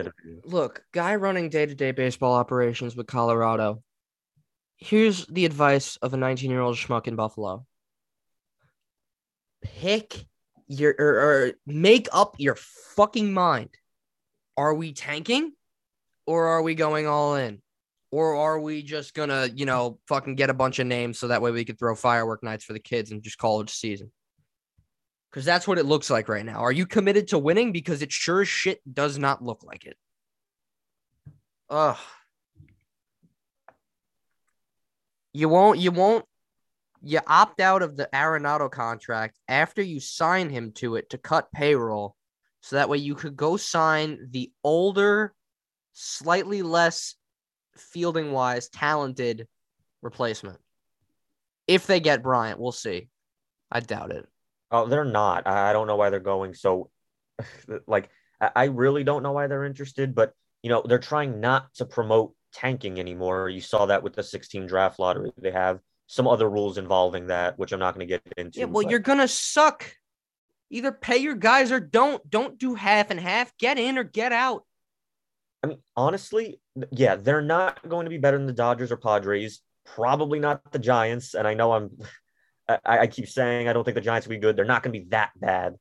look, guy running day to day baseball operations with Colorado. Here's the advice of a 19 year old schmuck in Buffalo pick your or, or make up your fucking mind. Are we tanking or are we going all in? Or are we just gonna, you know, fucking get a bunch of names so that way we could throw firework nights for the kids and just college season? Because that's what it looks like right now. Are you committed to winning? Because it sure as shit does not look like it. Ugh. You won't, you won't, you opt out of the Arenado contract after you sign him to it to cut payroll. So that way you could go sign the older, slightly less fielding wise talented replacement. If they get Bryant, we'll see. I doubt it. Oh, they're not. I don't know why they're going so. Like, I really don't know why they're interested, but you know they're trying not to promote tanking anymore. You saw that with the 16 draft lottery. They have some other rules involving that, which I'm not going to get into. Yeah, well, but- you're gonna suck. Either pay your guys or don't. Don't do half and half. Get in or get out. I mean, honestly, yeah, they're not going to be better than the Dodgers or Padres. Probably not the Giants. And I know I'm, I, I keep saying I don't think the Giants will be good. They're not going to be that bad.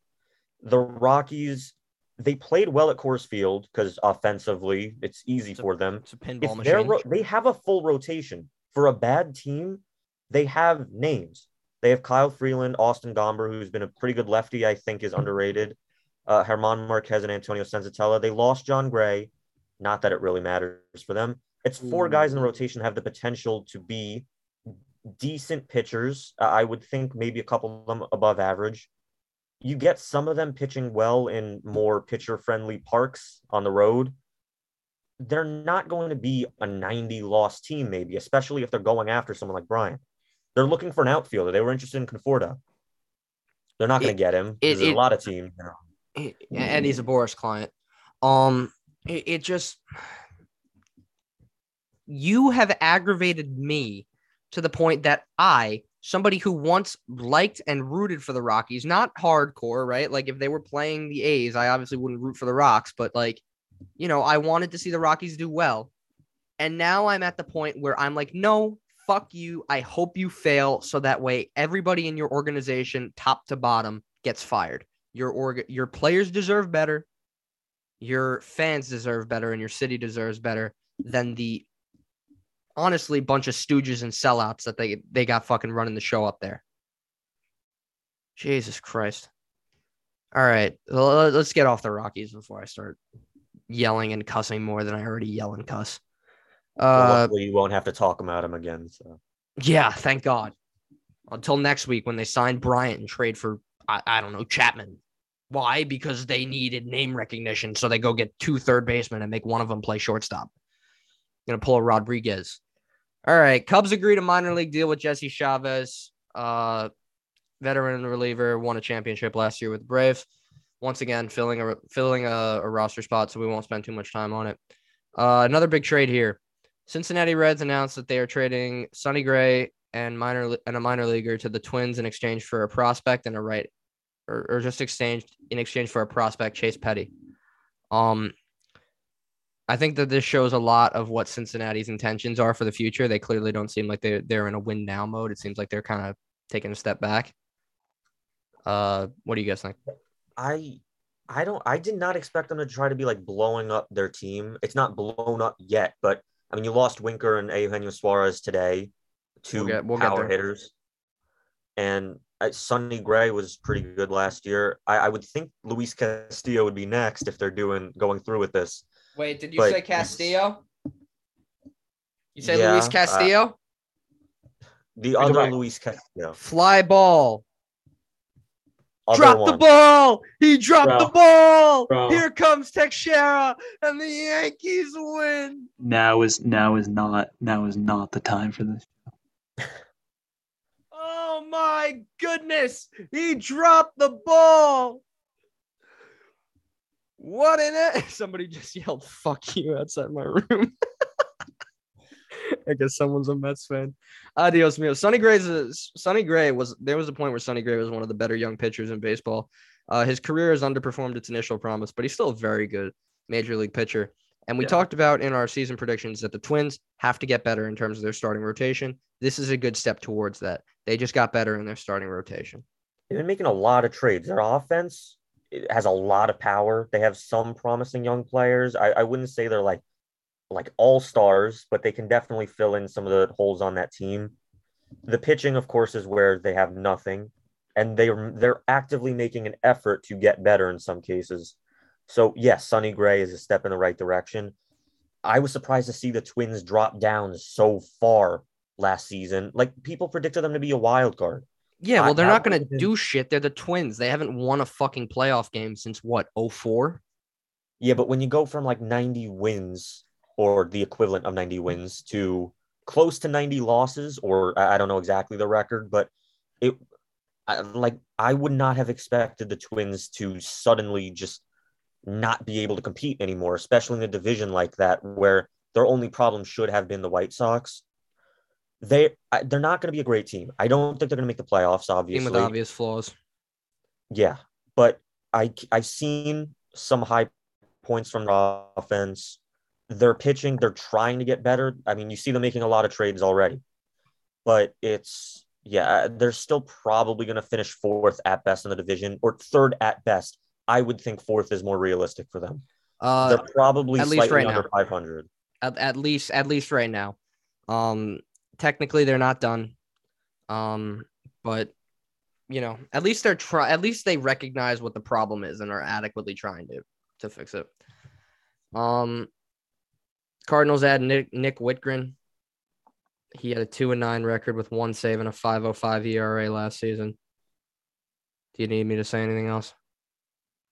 The Rockies, they played well at Coors Field because offensively it's easy It's a- for them. It's a pinball If machine. ro- they have a full rotation for a bad team. They have names. They have Kyle Freeland, Austin Gomber, who's been a pretty good lefty. I think is underrated. Uh, Herman Marquez and Antonio Senzatela. They lost Jon Gray. Not that it really matters for them. It's four guys in the rotation have the potential to be decent pitchers. Uh, I would think maybe a couple of them above average. You get some of them pitching well in more pitcher friendly parks on the road. they're not going to be a 90 loss team, maybe, especially if they're going after someone like Brian. They're looking for an outfielder. They were interested in Conforto. They're not going to get him. it- There's it- a lot of teams. and he's a Boras client. Um, it, it just you have aggravated me to the point that I, somebody who once liked and rooted for the Rockies, not hardcore, right? Like if they were playing the A's, I obviously wouldn't root for the Rocks, but like, you know, I wanted to see the Rockies do well. And now I'm at the point where I'm like, no, fuck you. I hope you fail so that way everybody in your organization, top to bottom, gets fired. Your org- your players deserve better. Your fans deserve better, and your city deserves better than the honestly bunch of stooges and sellouts that they they got fucking running the show up there. Jesus Christ. All right, let's get off the Rockies before I start yelling and cussing more than I already yell and cuss. Uh, luckily, you won't have to talk about him again. So yeah, thank God. Until next week when they sign Bryant and trade for I, I don't know Chapman. Why? Because they needed name recognition, so they go get two third basemen and make one of them play shortstop. Gonna pull a Rodriguez. All right, Cubs agree to minor league deal with Jesse Chavez, uh, veteran reliever, won a championship last year with the Braves. Once again, filling a filling a, a roster spot, so we won't spend too much time on it. Uh, another big trade here. Cincinnati Reds announced that they are trading Sonny Gray and minor and a minor leaguer to the Twins in exchange for a prospect and a right, or, or just exchanged in exchange for a prospect, Chase Petty. Um, I think that this shows a lot of what Cincinnati's intentions are for the future. They clearly don't seem like they they're in a win now mode. It seems like they're kind of taking a step back. Uh, what do you guys think? I I don't I did not expect them to try to be like blowing up their team. It's not blown up yet, but I mean you lost Winker and Eugenio Suarez today, 2 We'll get- we'll power hitters. And uh, Sonny Gray was pretty good last year. I, I would think Luis Castillo would be next if they're doing going through with this. Wait, did you But say Castillo? You say Yeah, Luis uh, Castillo? The Either other way. Luis Castillo. Fly ball. Other Drop the ball. He dropped Bro. the ball. Bro. Here comes Teixeira, and the Yankees win. Now is now is not now is not the time for this. Oh my goodness. He dropped the ball. What in it? Somebody just yelled, fuck you outside my room. I guess someone's a Mets fan. Adios, mio. Sonny Gray's a, Sonny Gray was there was a point where Sonny Gray was one of the better young pitchers in baseball. Uh, his career has underperformed its initial promise, but he's still a very good major league pitcher. And we Yeah. talked about in our season predictions that the Twins have to get better in terms of their starting rotation. This is a good step towards that. They just got better in their starting rotation. They've been making a lot of trades. Their offense has a lot of power. They have some promising young players. I, I wouldn't say they're like like all stars, but they can definitely fill in some of the holes on that team. The pitching, of course, is where they have nothing, and they they're actively making an effort to get better in some cases. So yes, Sonny Gray is a step in the right direction. I was surprised to see the Twins drop down so far last season. Like people predicted them to be a wild card. Yeah, well, they're not going to do shit. They're the Twins. They haven't won a fucking playoff game since what, 04? Yeah, but when you go from like 90 wins or the equivalent of 90 wins to close to 90 losses, or I don't know exactly the record, but it I, like I would not have expected the Twins to suddenly just not be able to compete anymore, especially in a division like that where their only problem should have been the White Sox. They they're not going to be a great team. I don't think they're going to make the playoffs. Team Obviously, with obvious flaws. yeah, but I I've seen some high points from the offense. They're pitching. They're trying to get better. I mean, you see them making a lot of trades already, but it's yeah, they're still probably going to finish fourth at best in the division or third at best. I would think fourth is more realistic for them. Uh, they're probably at least right under now. 500. at, at least, at least right now. Um, technically, they're not done. Um, but you know, at least they're try. At least they recognize what the problem is and are adequately trying to to fix it. Um, Cardinals add Nick Nick Wittgren. He had a two and nine record with one save and a five oh five ERA last season. Do you need me to say anything else?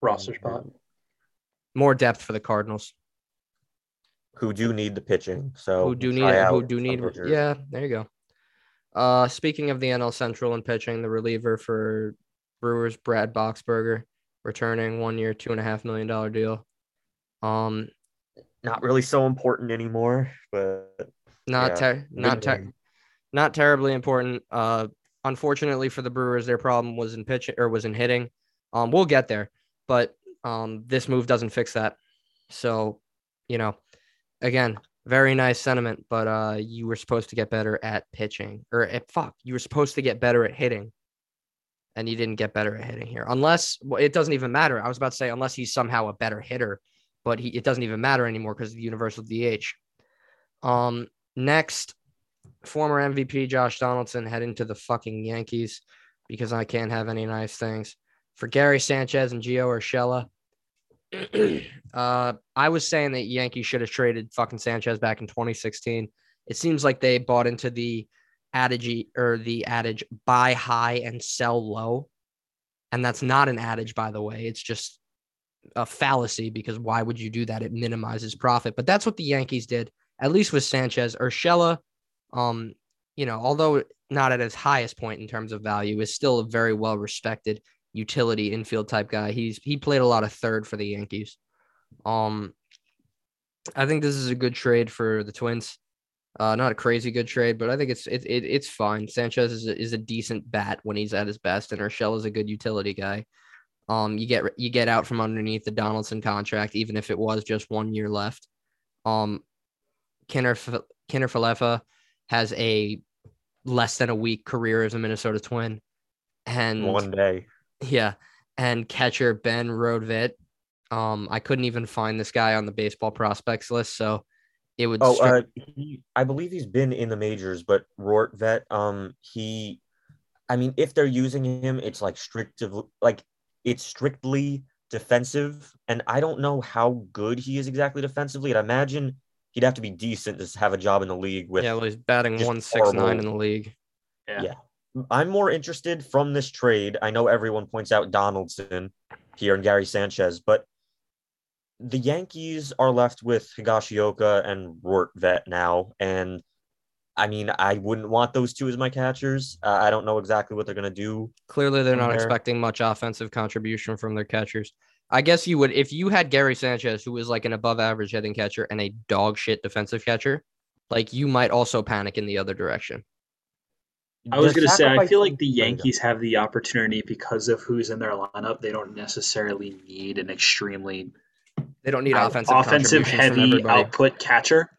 roster spot. More depth for the Cardinals. Who do need the pitching. So who do need who do need pitchers. yeah there you go. Uh speaking of the nl central and pitching the reliever for brewers brad boxberger returning one year two and a half million dollar deal. Um not really so important anymore, but not Yeah, ter- not ter- not terribly important. Uh unfortunately for the brewers their problem was in pitching or was in hitting. Um we'll get there but um this move doesn't fix that. So you know again very nice sentiment but uh you were supposed to get better at pitching or at fuck you were supposed to get better at hitting. And you didn't get better at hitting here unless well, it doesn't even matter. I was about to say unless he's somehow a better hitter but he, it doesn't even matter anymore because of the universal dh um next former mvp josh donaldson heading to the fucking yankees because i can't have any nice things. For gary sanchez and gio urshela uh, I was saying that Yankees should have traded fucking Sanchez back in 2016. It seems like they bought into the adage or the adage buy high and sell low. And that's not an adage, by the way. It's just a fallacy because why would you do that? It minimizes profit. But that's what the Yankees did, at least with Sanchez. Urshela, um, you know, although not at his highest point in terms of value, is still a very well respected utility infield type guy. He's he played a lot of third for the Yankees. Um, I think this is a good trade for the Twins. Uh, not a crazy good trade, but I think it's it, it it's fine. Sanchez is a, is a decent bat when he's at his best, and Urshela is a good utility guy. Um, you get you get out from underneath the Donaldson contract, even if it was just one year left. Um, Kiner Kiner Falefa has a less than a week career as a Minnesota Twin, and one day. Yeah, and catcher Ben Rortvedt. Um, I couldn't even find this guy on the baseball prospects list, so it would. Oh, stri- uh, he, I believe he's been in the majors, but Rortvedt, um, he, I mean, if they're using him, it's like strict, like it's strictly defensive, and I don't know how good he is exactly defensively. I'd imagine he'd have to be decent to have a job in the league with. yeah, well, he's batting one six nine in the league. I'm more interested from this trade. I know everyone points out Donaldson here and Gary Sanchez, but the Yankees are left with Higashioka and Rortvedt now, and I mean, I wouldn't want those two as my catchers. Uh, I don't know exactly what they're gonna do. Clearly, they're not there. expecting much offensive contribution from their catchers. I guess you would if you had Gary Sanchez, who is like an above average hitting catcher and a dog shit defensive catcher, like you might also panic in the other direction. I was going to say, I feel like the Yankees have the opportunity because of who's in their lineup. They don't necessarily need an extremely They don't need offensive offensive heavy output catcher.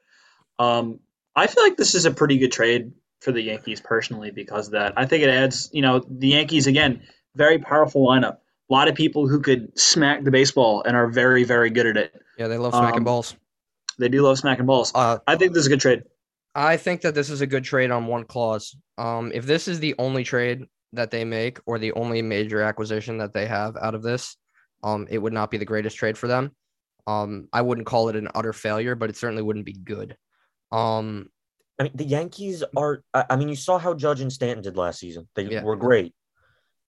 Um, I feel like this is a pretty good trade for the Yankees personally because of that. I think it adds, you know, the Yankees again, very powerful lineup. A lot of people who could smack the baseball and are very, very good at it. Yeah, they love smacking Um, balls. They do love smacking balls. Uh, I think this is a good trade. I think that this is a good trade on one clause. Um, if this is the only trade that they make or the only major acquisition that they have out of this, um, it would not be the greatest trade for them. Um, I wouldn't call it an utter failure, but it certainly wouldn't be good. Um, I mean, the Yankees are. I mean, you saw how Judge and Stanton did last season. They Yeah. were great,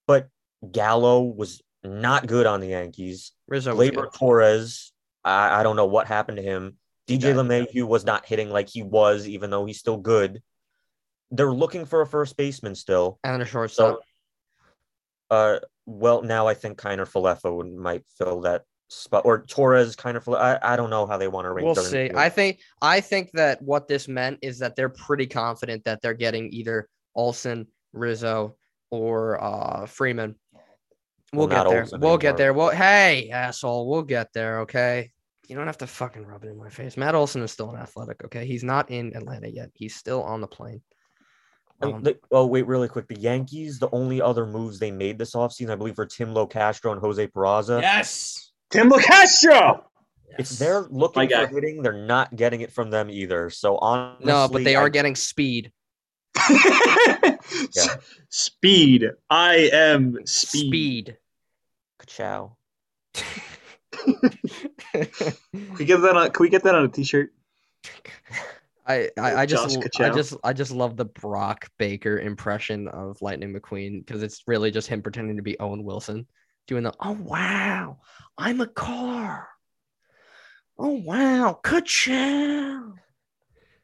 but Gallo was not good on the Yankees. Rizzo good. Torres, I, I don't know what happened to him. DJ. LeMahieu was not hitting like he was, even though he's still good. They're looking for a first baseman still. and a shortstop. So, uh, well, now I think Kiner Falefa would, might fill that spot, or Torres, Kiner Falefa. I, I don't know how they want to arrange. we'll see. I think I think that what this meant is that they're pretty confident that they're getting either Olson, Rizzo, or uh, Freeman. We'll Well, get there. We'll get there. Well, hey, asshole, we'll get there. Okay. You don't have to fucking rub it in my face. Matt Olson is still an athletic. Okay. He's not in Atlanta yet. He's still on the plane. Um, the, oh, wait, really quick. The Yankees, the only other moves they made this offseason, I believe, were Tim Locastro and Jose Peraza. yes. Tim Castro. If they're looking for hitting, they're not getting it from them either. So honestly, No, but they are I- getting speed. yeah. Speed. I am speed. Speed. Ciao. Can we get that on? Can we get that on a T-shirt? I, I, I just I just I just love the Brock Baker impression of Lightning McQueen because it's really just him pretending to be Owen Wilson doing the oh wow I'm a car Oh wow, ka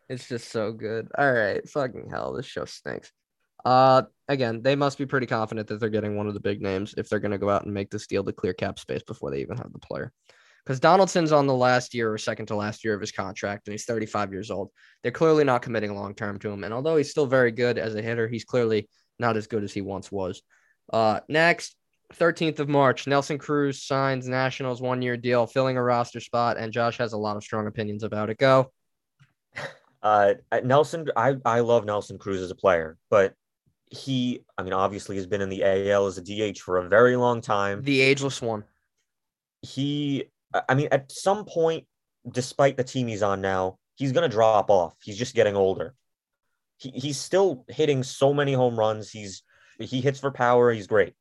It's just so good. All right, fucking hell, this show stinks. Uh, again, they must be pretty confident that they're getting one of the big names if they're going to go out and make this deal to clear cap space before they even have the player. Because Donaldson's on the last year or second to last year of his contract, and he's 35 years old. They're clearly not committing long term to him. And although he's still very good as a hitter, he's clearly not as good as he once was. Uh, next, 13th of March, Nelson Cruz signs Nationals one year deal, filling a roster spot, and Josh has a lot of strong opinions about it. Go. Uh, Nelson, I, I love Nelson Cruz as a player, but he, I mean, obviously has been in the AL as a DH for a very long time. The ageless one. He, I mean, at some point, despite the team he's on now, he's going to drop off. He's just getting older. He, he's still hitting so many home runs. He's he hits for power. He's great.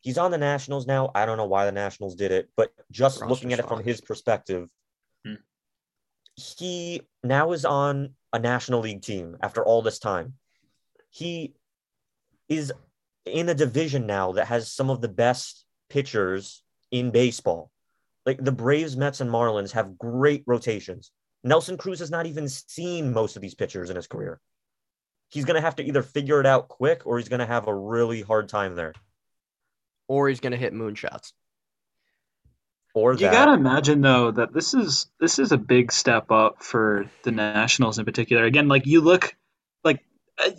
He's on the Nationals now. I don't know why the Nationals did it, but just looking at it from his perspective, hmm. he now is on a National League team after all this time. He is in a division now that has some of the best pitchers in baseball. Like the Braves, Mets, and Marlins have great rotations. Nelson Cruz has not even seen most of these pitchers in his career. He's going to have to either figure it out quick or he's going to have a really hard time there. Or he's going to hit moonshots. Or you got to imagine though that this is this is a big step up for the Nationals in particular. Again, like you look like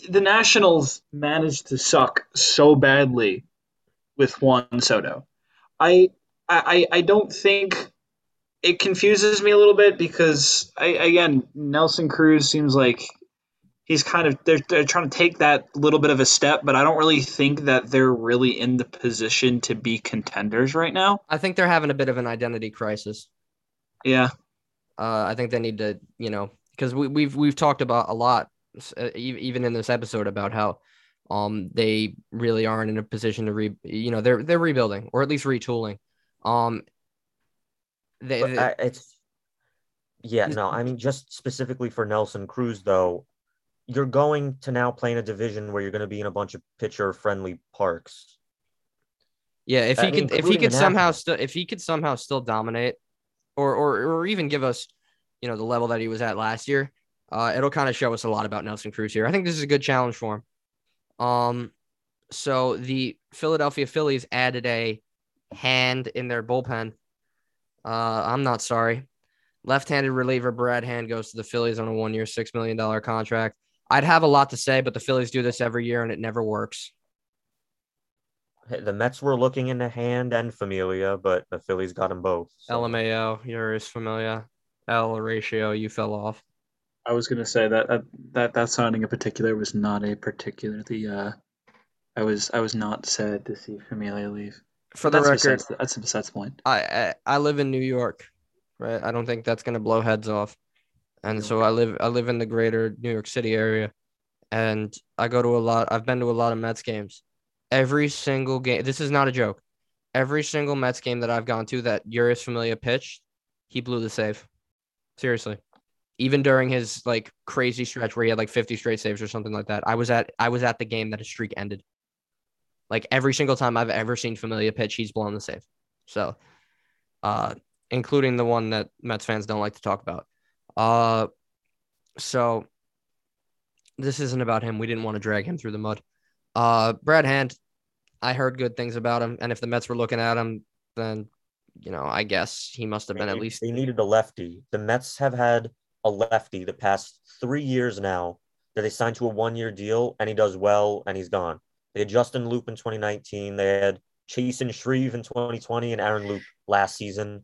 the Nationals managed to suck so badly with Juan Soto. I I I don't think it confuses me a little bit because I again Nelson Cruz seems like he's kind of they're, they're trying to take that little bit of a step, but I don't really think that they're really in the position to be contenders right now. I think they're having a bit of an identity crisis. Yeah. Uh, I think they need to, you know, because we, we've we've talked about a lot uh, even in this episode about how um they really aren't in a position to re you know they're they're rebuilding or at least retooling. Um they, they I, it's yeah no i mean just specifically for nelson cruz though you're going to now play in a division where you're going to be in a bunch of pitcher friendly parks. Yeah if he I could if he could somehow still if he could somehow still dominate or or or even give us you know the level that he was at last year uh, it'll kind of show us a lot about Nelson Cruz here. I think this is a good challenge for him. Um, so the Philadelphia Phillies added a hand in their bullpen. Uh, I'm not sorry. Left-handed reliever Brad Hand goes to the Phillies on a one-year, six million dollar contract. I'd have a lot to say, but the Phillies do this every year and it never works. The Mets were looking into Hand and Familia, but the Phillies got them both. So. LMAO, yours Familia. L ratio, you fell off. I was gonna say that that that, that signing in particular was not a particularly. Uh, I was I was not sad to see Familia leave. For the that's record, besides, that's besides the point. I, I I live in New York, right? I don't think that's gonna blow heads off, and so I live I live in the greater New York City area, and I go to a lot. I've been to a lot of Mets games. Every single game. This is not a joke. Every single Mets game that I've gone to that Jeurys Familia pitched, he blew the save. Seriously even during his like crazy stretch where he had like 50 straight saves or something like that. I was at I was at the game that his streak ended. Like every single time I've ever seen Familia pitch, he's blown the save. So, uh, including the one that Mets fans don't like to talk about. Uh, so this isn't about him. We didn't want to drag him through the mud. Uh, Brad Hand, I heard good things about him, and if the Mets were looking at him, then you know, I guess he must have been they, at least. They needed a lefty. The Mets have had a lefty the past three years now that they signed to a one year deal and he does well and he's gone. They had Justin Loop in 2019. They had Chasen Shreve in 2020 and Aaron Loup last season.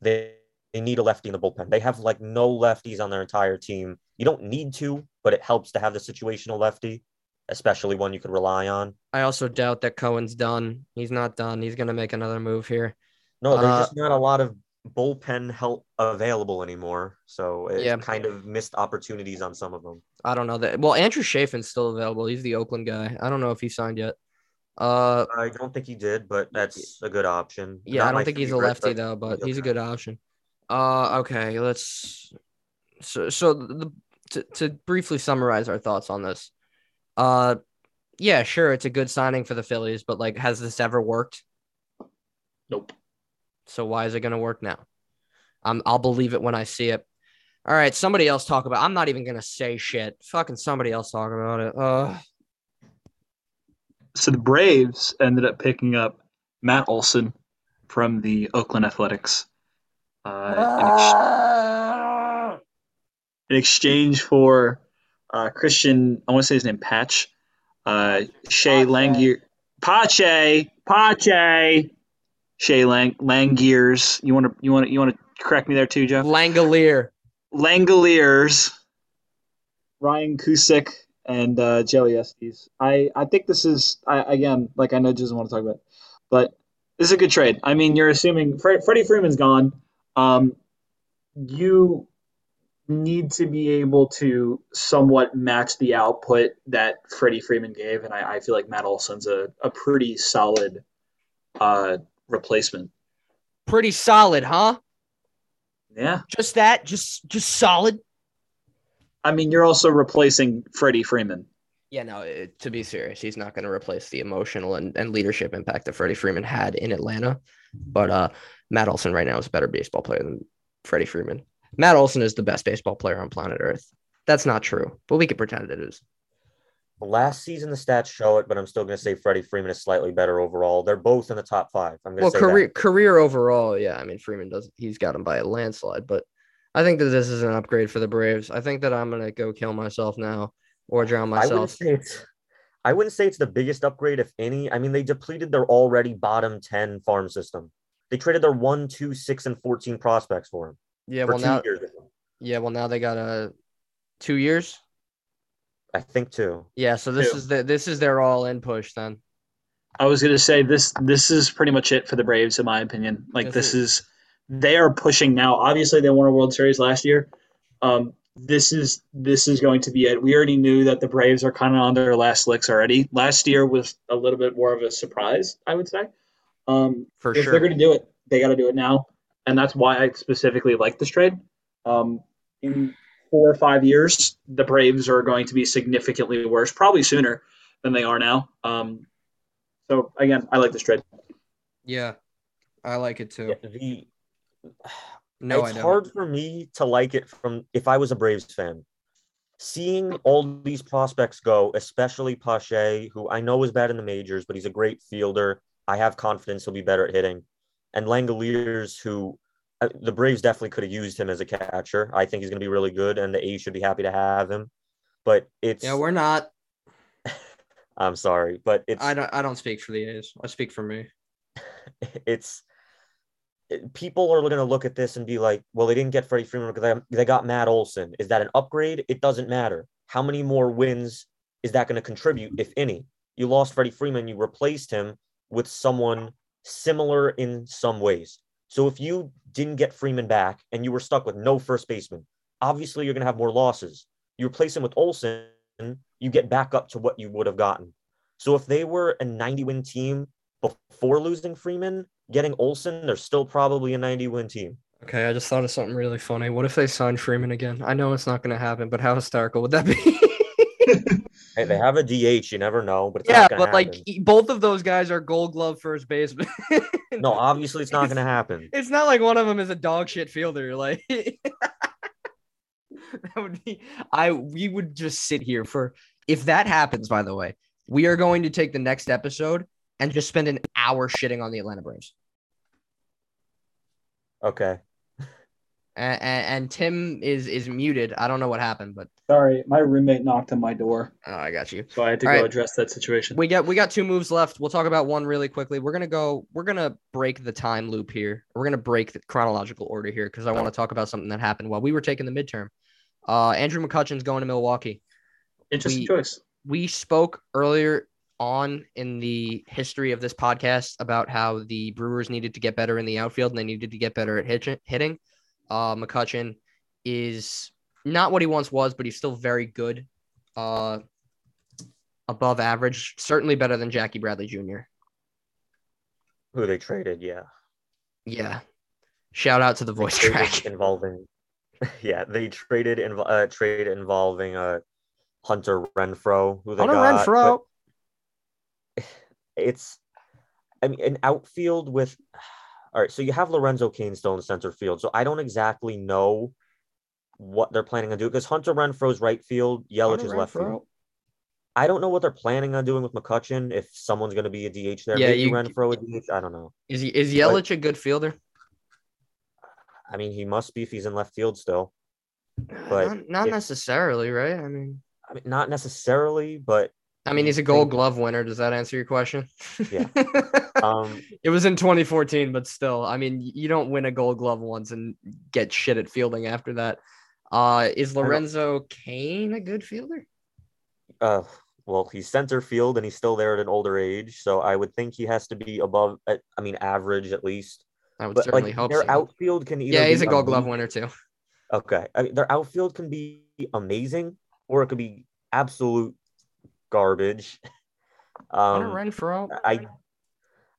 They they need a lefty in the bullpen. They have like no lefties on their entire team. You don't need to, but it helps to have the situational lefty, especially one you could rely on. I also doubt that Cohen's done. He's not done. He's going to make another move here. No, there's uh, just not a lot of bullpen help available anymore. So it yeah. kind of missed opportunities on some of them. I don't know that. Well, Andrew Chafin's still available. He's the Oakland guy. I don't know if he signed yet. Uh, I don't think he did, but that's a good option. Yeah, Not I don't think he's a lefty but though, but he's a good option. Uh, okay, let's. So, so the to, to briefly summarize our thoughts on this. Uh, yeah, sure, it's a good signing for the Phillies, but like, has this ever worked? Nope. So why is it going to work now? I'm, I'll believe it when I see it. All right, somebody else talk about. I'm not even gonna say shit. Fucking somebody else talk about it. Uh. So the Braves ended up picking up Matt Olson from the Oakland Athletics uh, in, ex- in, exchange for uh, Cristian. I want to say his name Patch. Uh, Shea Langier. Pache. Pache. Shea Lang Langieres. You want to you want to you want to correct me there too, Jeff? Langolier. Langoliers. Ryan Cusick and uh, Joey Estes. I I think this is I again like I know doesn't want to talk about, it, but this is a good trade. I mean, you're assuming Fred, Freddie Freeman's gone. Um, you need to be able to somewhat match the output that Freddie Freeman gave, and I, I feel like Matt Olson's a, a pretty solid uh, replacement. Pretty solid, huh? Yeah. Just that, just just solid. I mean, you're also replacing Freddie Freeman. Yeah, no, it, to be serious, he's not going to replace the emotional and, and leadership impact that Freddie Freeman had in Atlanta. But uh, Matt Olson right now is a better baseball player than Freddie Freeman. Matt Olson is the best baseball player on planet Earth. That's not true, but we can pretend it is. Last season, the stats show it, but I'm still going to say Freddie Freeman is slightly better overall. They're both in the top five. I'm going well, to career that. career overall, yeah. I mean, Freeman does he's got him by a landslide, but I think that this is an upgrade for the Braves. I think that I'm going to go kill myself now or drown myself. I wouldn't say it's, I wouldn't say it's the biggest upgrade, if any. I mean, they depleted their already bottom ten farm system. They traded their one, two, six, and fourteen prospects for him. Yeah, well now, yeah, well now they got a uh, two years. I think two. Yeah, so this two. is the this is their all in push then. I was gonna say this this is pretty much it for the Braves in my opinion. Like this, this is, is they are pushing now. Obviously, they won a World Series last year. Um, this is this is going to be it. We already knew that the Braves are kind of on their last licks already. Last year was a little bit more of a surprise, I would say. Um, For sure. if sure, they're going to do it, they got to do it now, and that's why I specifically like this trade. Um, in four or five years, the Braves are going to be significantly worse, probably sooner than they are now. Um, so again, I like this trade. Yeah, I like it too. Yeah, the no, it's hard for me to like it from if I was a Braves fan. Seeing all these prospects go, especially Pache, who I know is bad in the majors, but he's a great fielder. I have confidence he'll be better at hitting. And Langoliers, who the Braves definitely could have used him as a catcher. I think he's going to be really good, and the A's should be happy to have him. But it's yeah, we're not. I'm sorry, but it's I don't I don't speak for the A's. I speak for me. It's people are going to look at this and be like, well, they didn't get Freddie Freeman because they, they got Matt Olson. Is that an upgrade? It doesn't matter. How many more wins is that going to contribute, if any? You lost Freddie Freeman, you replaced him with someone similar in some ways. So if you didn't get Freeman back and you were stuck with no first baseman, obviously you're going to have more losses. You replace him with Olson, you get back up to what you would have gotten. So if they were a 90 win team before losing Freeman, getting Olson, they're still probably a 90 win team. Okay, I just thought of something really funny. What if they sign Freeman again? I know it's not going to happen, but how hysterical would that be? hey, they have a DH. You never know, but yeah, but happen. like both of those guys are Gold Glove first baseman. no, obviously it's not going to happen. It's not like one of them is a dog shit fielder. Like that would be. I we would just sit here for if that happens. By the way, we are going to take the next episode and just spend an hour shitting on the Atlanta Braves. Okay. And, and, and, Tim is is muted. I don't know what happened, but sorry, my roommate knocked on my door. Oh, I got you. So I had to All go right. address that situation. We got we got two moves left. We'll talk about one really quickly. We're gonna go. We're gonna break the time loop here. We're gonna break the chronological order here because I want to talk about something that happened while we were taking the midterm. Uh, Andrew McCutchen's going to Milwaukee. Interesting we, choice. We spoke earlier on in the history of this podcast about how the Brewers needed to get better in the outfield and they needed to get better at hitting. Uh, McCutchen is not what he once was, but he's still very good. Uh, above average, certainly better than Jackie Bradley Jr. Who they traded, yeah. Yeah. Shout out to the voice track involving. Yeah, they traded in uh, trade involving uh Hunter Renfroe. who they Hunter got. Renfroe. But it's, I mean, an outfield with All right, so you have Lorenzo Cain still in center field. So I don't exactly know what they're planning on doing because Hunter Renfroe's right field, Yelich is left field. I don't know what they're planning on doing with McCutchen. If someone's going to be a DH there, yeah, maybe you, Renfroe a DH. I don't know. Is he is Yelich but, a good fielder? I mean, he must be if he's in left field still. But not, not if, necessarily, right? I mean, I mean, not necessarily, but I mean, he's a Gold Glove winner. Does that answer your question? Yeah. um, it was in 2014, but still, I mean, you don't win a Gold Glove once and get shit at fielding after that. Uh, is Lorenzo Cain a good fielder? Uh, well, he's center field and he's still there at an older age, so I would think he has to be above. I mean, average at least. I would but, certainly like, hope their so. outfield can either yeah, he's a Gold Glove winner too. Okay, I mean, their outfield can be amazing, or it could be absolute garbage. Um, Renfroe. I.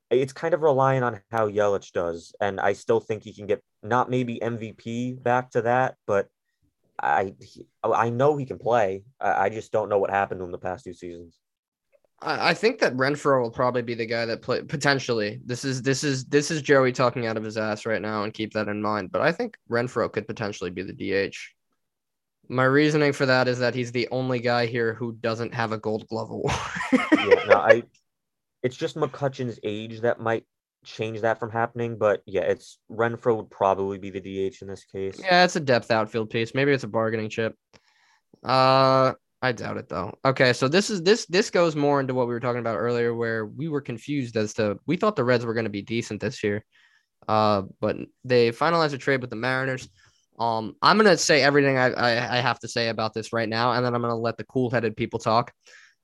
It's kind of relying on how Yelich does, and I still think he can get not maybe MVP back to that, but I I know he can play. I, I just don't know what happened to him the past two seasons. I, I think that Renfroe will probably be the guy that play potentially. This is this is this is Joey talking out of his ass right now, and keep that in mind. But I think Renfroe could potentially be the DH. My reasoning for that is that he's the only guy here who doesn't have a Gold Glove award. yeah, no, I. It's just McCutchen's age that might change that from happening. But yeah, it's Renfroe would probably be the DH in this case. Yeah, it's a depth outfield piece. Maybe it's a bargaining chip. Uh, I doubt it though. Okay, so this is this this goes more into what we were talking about earlier, where we were confused as to we thought the Reds were going to be decent this year, uh, but they finalized a trade with the Mariners. Um, I'm gonna say everything I, I, I have to say about this right now, and then I'm gonna let the cool-headed people talk.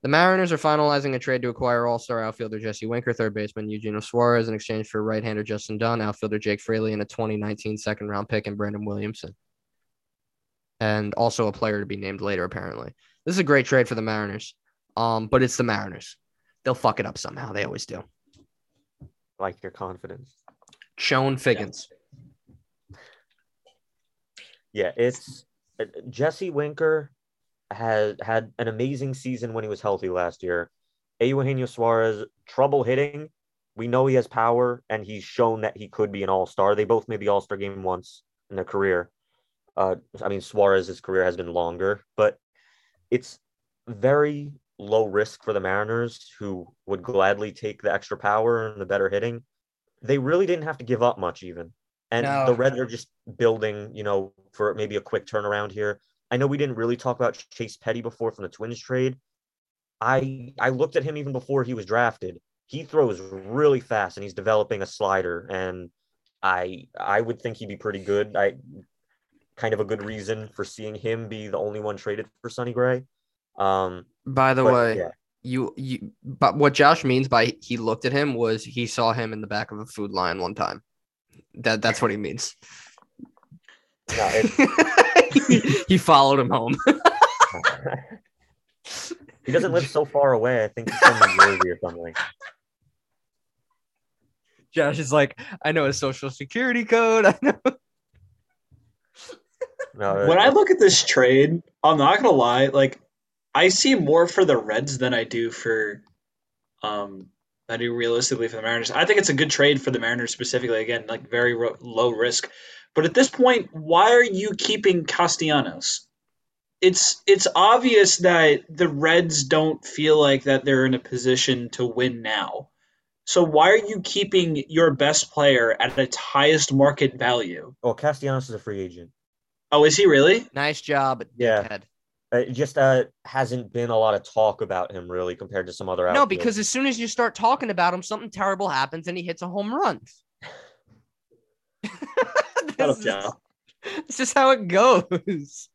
The Mariners are finalizing a trade to acquire all-star outfielder Jesse Winker, third baseman Eugenio Suarez, in exchange for right-hander Justin Dunn, outfielder Jake Fraley, and a 2019 second-round pick and Brandon Williamson, and also a player to be named later. Apparently, this is a great trade for the Mariners. Um, but it's the Mariners. They'll fuck it up somehow. They always do. Like your confidence. Chone Figgins. Yeah, it's uh, Jesse Winker had had an amazing season when he was healthy last year. Eugenio Suarez, trouble hitting. We know he has power, and he's shown that he could be an all star. They both made the all star game once in their career. Uh, I mean, Suarez's career has been longer, but it's very low risk for the Mariners, who would gladly take the extra power and the better hitting. They really didn't have to give up much, even. And no. the Reds are just building, you know, for maybe a quick turnaround here. I know we didn't really talk about Chase Petty before from the Twins trade. I I looked at him even before he was drafted. He throws really fast and he's developing a slider and I I would think he'd be pretty good. I kind of a good reason for seeing him be the only one traded for Sonny Gray. Um by the way, yeah. you you but what Josh means by he looked at him was he saw him in the back of a food line one time. That that's what he means. No, he followed him home. he doesn't live so far away. I think he's from New Jersey or something. Josh is like, I know his social security code. I know. No, when I look at this trade, I'm not gonna lie. Like, I see more for the Reds than I do for um I do realistically for the Mariners. I think it's a good trade for the Mariners specifically. Again, like very ro- low risk. But at this point, why are you keeping Castellanos? It's it's obvious that the Reds don't feel like that they're in a position to win now. So why are you keeping your best player at its highest market value? Well, Castellanos is a free agent. Oh, is he really? Nice job, yeah. Dickhead. It just uh, hasn't been a lot of talk about him really compared to some other. No, because as soon as you start talking about him, something terrible happens and he hits a home run. this, is, this is how it goes.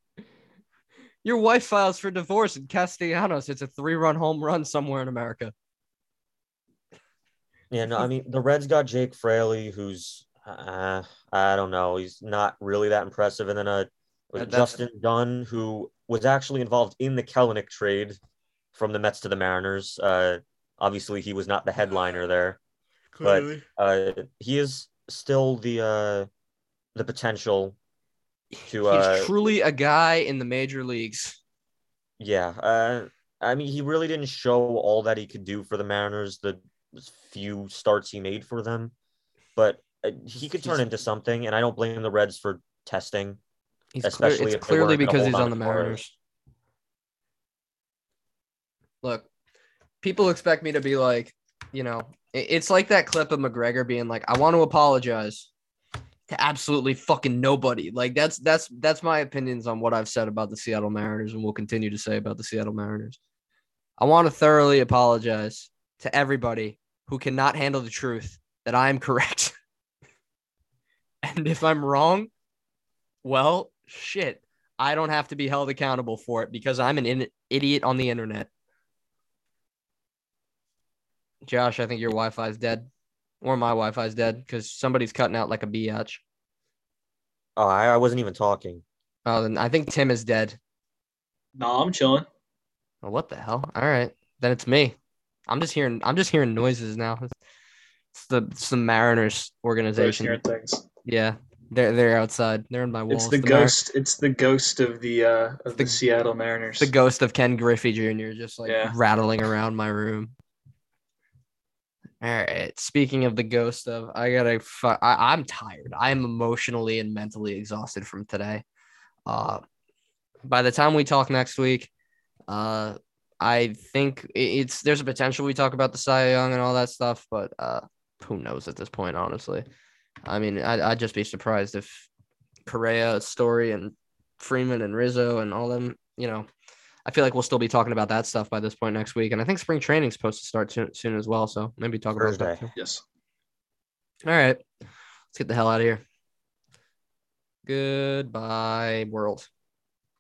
Your wife files for divorce and Castellanos hits a three-run home run somewhere in America. Yeah, no, I mean the Reds got Jake Fraley, who's uh, I don't know, he's not really that impressive, and then uh, Justin Dunn, who was actually involved in the Kelenic trade from the Mets to the Mariners. Uh, obviously, he was not the headliner there, Clearly. but uh, he is still the uh, the potential to. Uh, He's truly a guy in the major leagues. Yeah, uh, I mean, he really didn't show all that he could do for the Mariners. The few starts he made for them, but uh, he could turn into something, and I don't blame the Reds for testing. He's especially clear, it's clearly because he's on the Mariners. Look, people expect me to be like, you know, it's like that clip of McGregor being like, "I want to apologize." to absolutely fucking nobody. Like that's that's that's my opinions on what I've said about the Seattle Mariners and will continue to say about the Seattle Mariners. I want to thoroughly apologize to everybody who cannot handle the truth that I am correct. and if I'm wrong, well, shit. I don't have to be held accountable for it because I'm an in- idiot on the internet. Josh, I think your Wi-Fi is dead or my Wi-Fi is dead because somebody's cutting out like a biatch. Oh, I, I wasn't even talking. Oh, then I think Tim is dead. No, I'm chilling. Oh, what the hell? All right, then it's me. I'm just hearing. I'm just hearing noises now. It's the it's the Mariners organization. Things. Yeah, they're they're outside. They're in my walls. It's the, the ghost. Mar- it's the ghost of the uh of the, the, Seattle Mariners. The ghost of Ken Griffey Jr. just like yeah. rattling around my room. All right. Speaking of the ghost of, I gotta. Fu- I, I'm tired. I'm emotionally and mentally exhausted from today. Uh, by the time we talk next week, uh, I think it's there's a potential we talk about the Cy Young and all that stuff, but uh, who knows at this point, honestly. I mean, I'd, I'd just be surprised if Correa, Story, and Freeman and Rizzo and all them, you know, I feel like we'll still be talking about that stuff by this point next week. And I think spring training's supposed to start soon, soon as well. So maybe talk Thursday. about that. Too. Yes. All right. Let's get the hell out of here. Goodbye, world.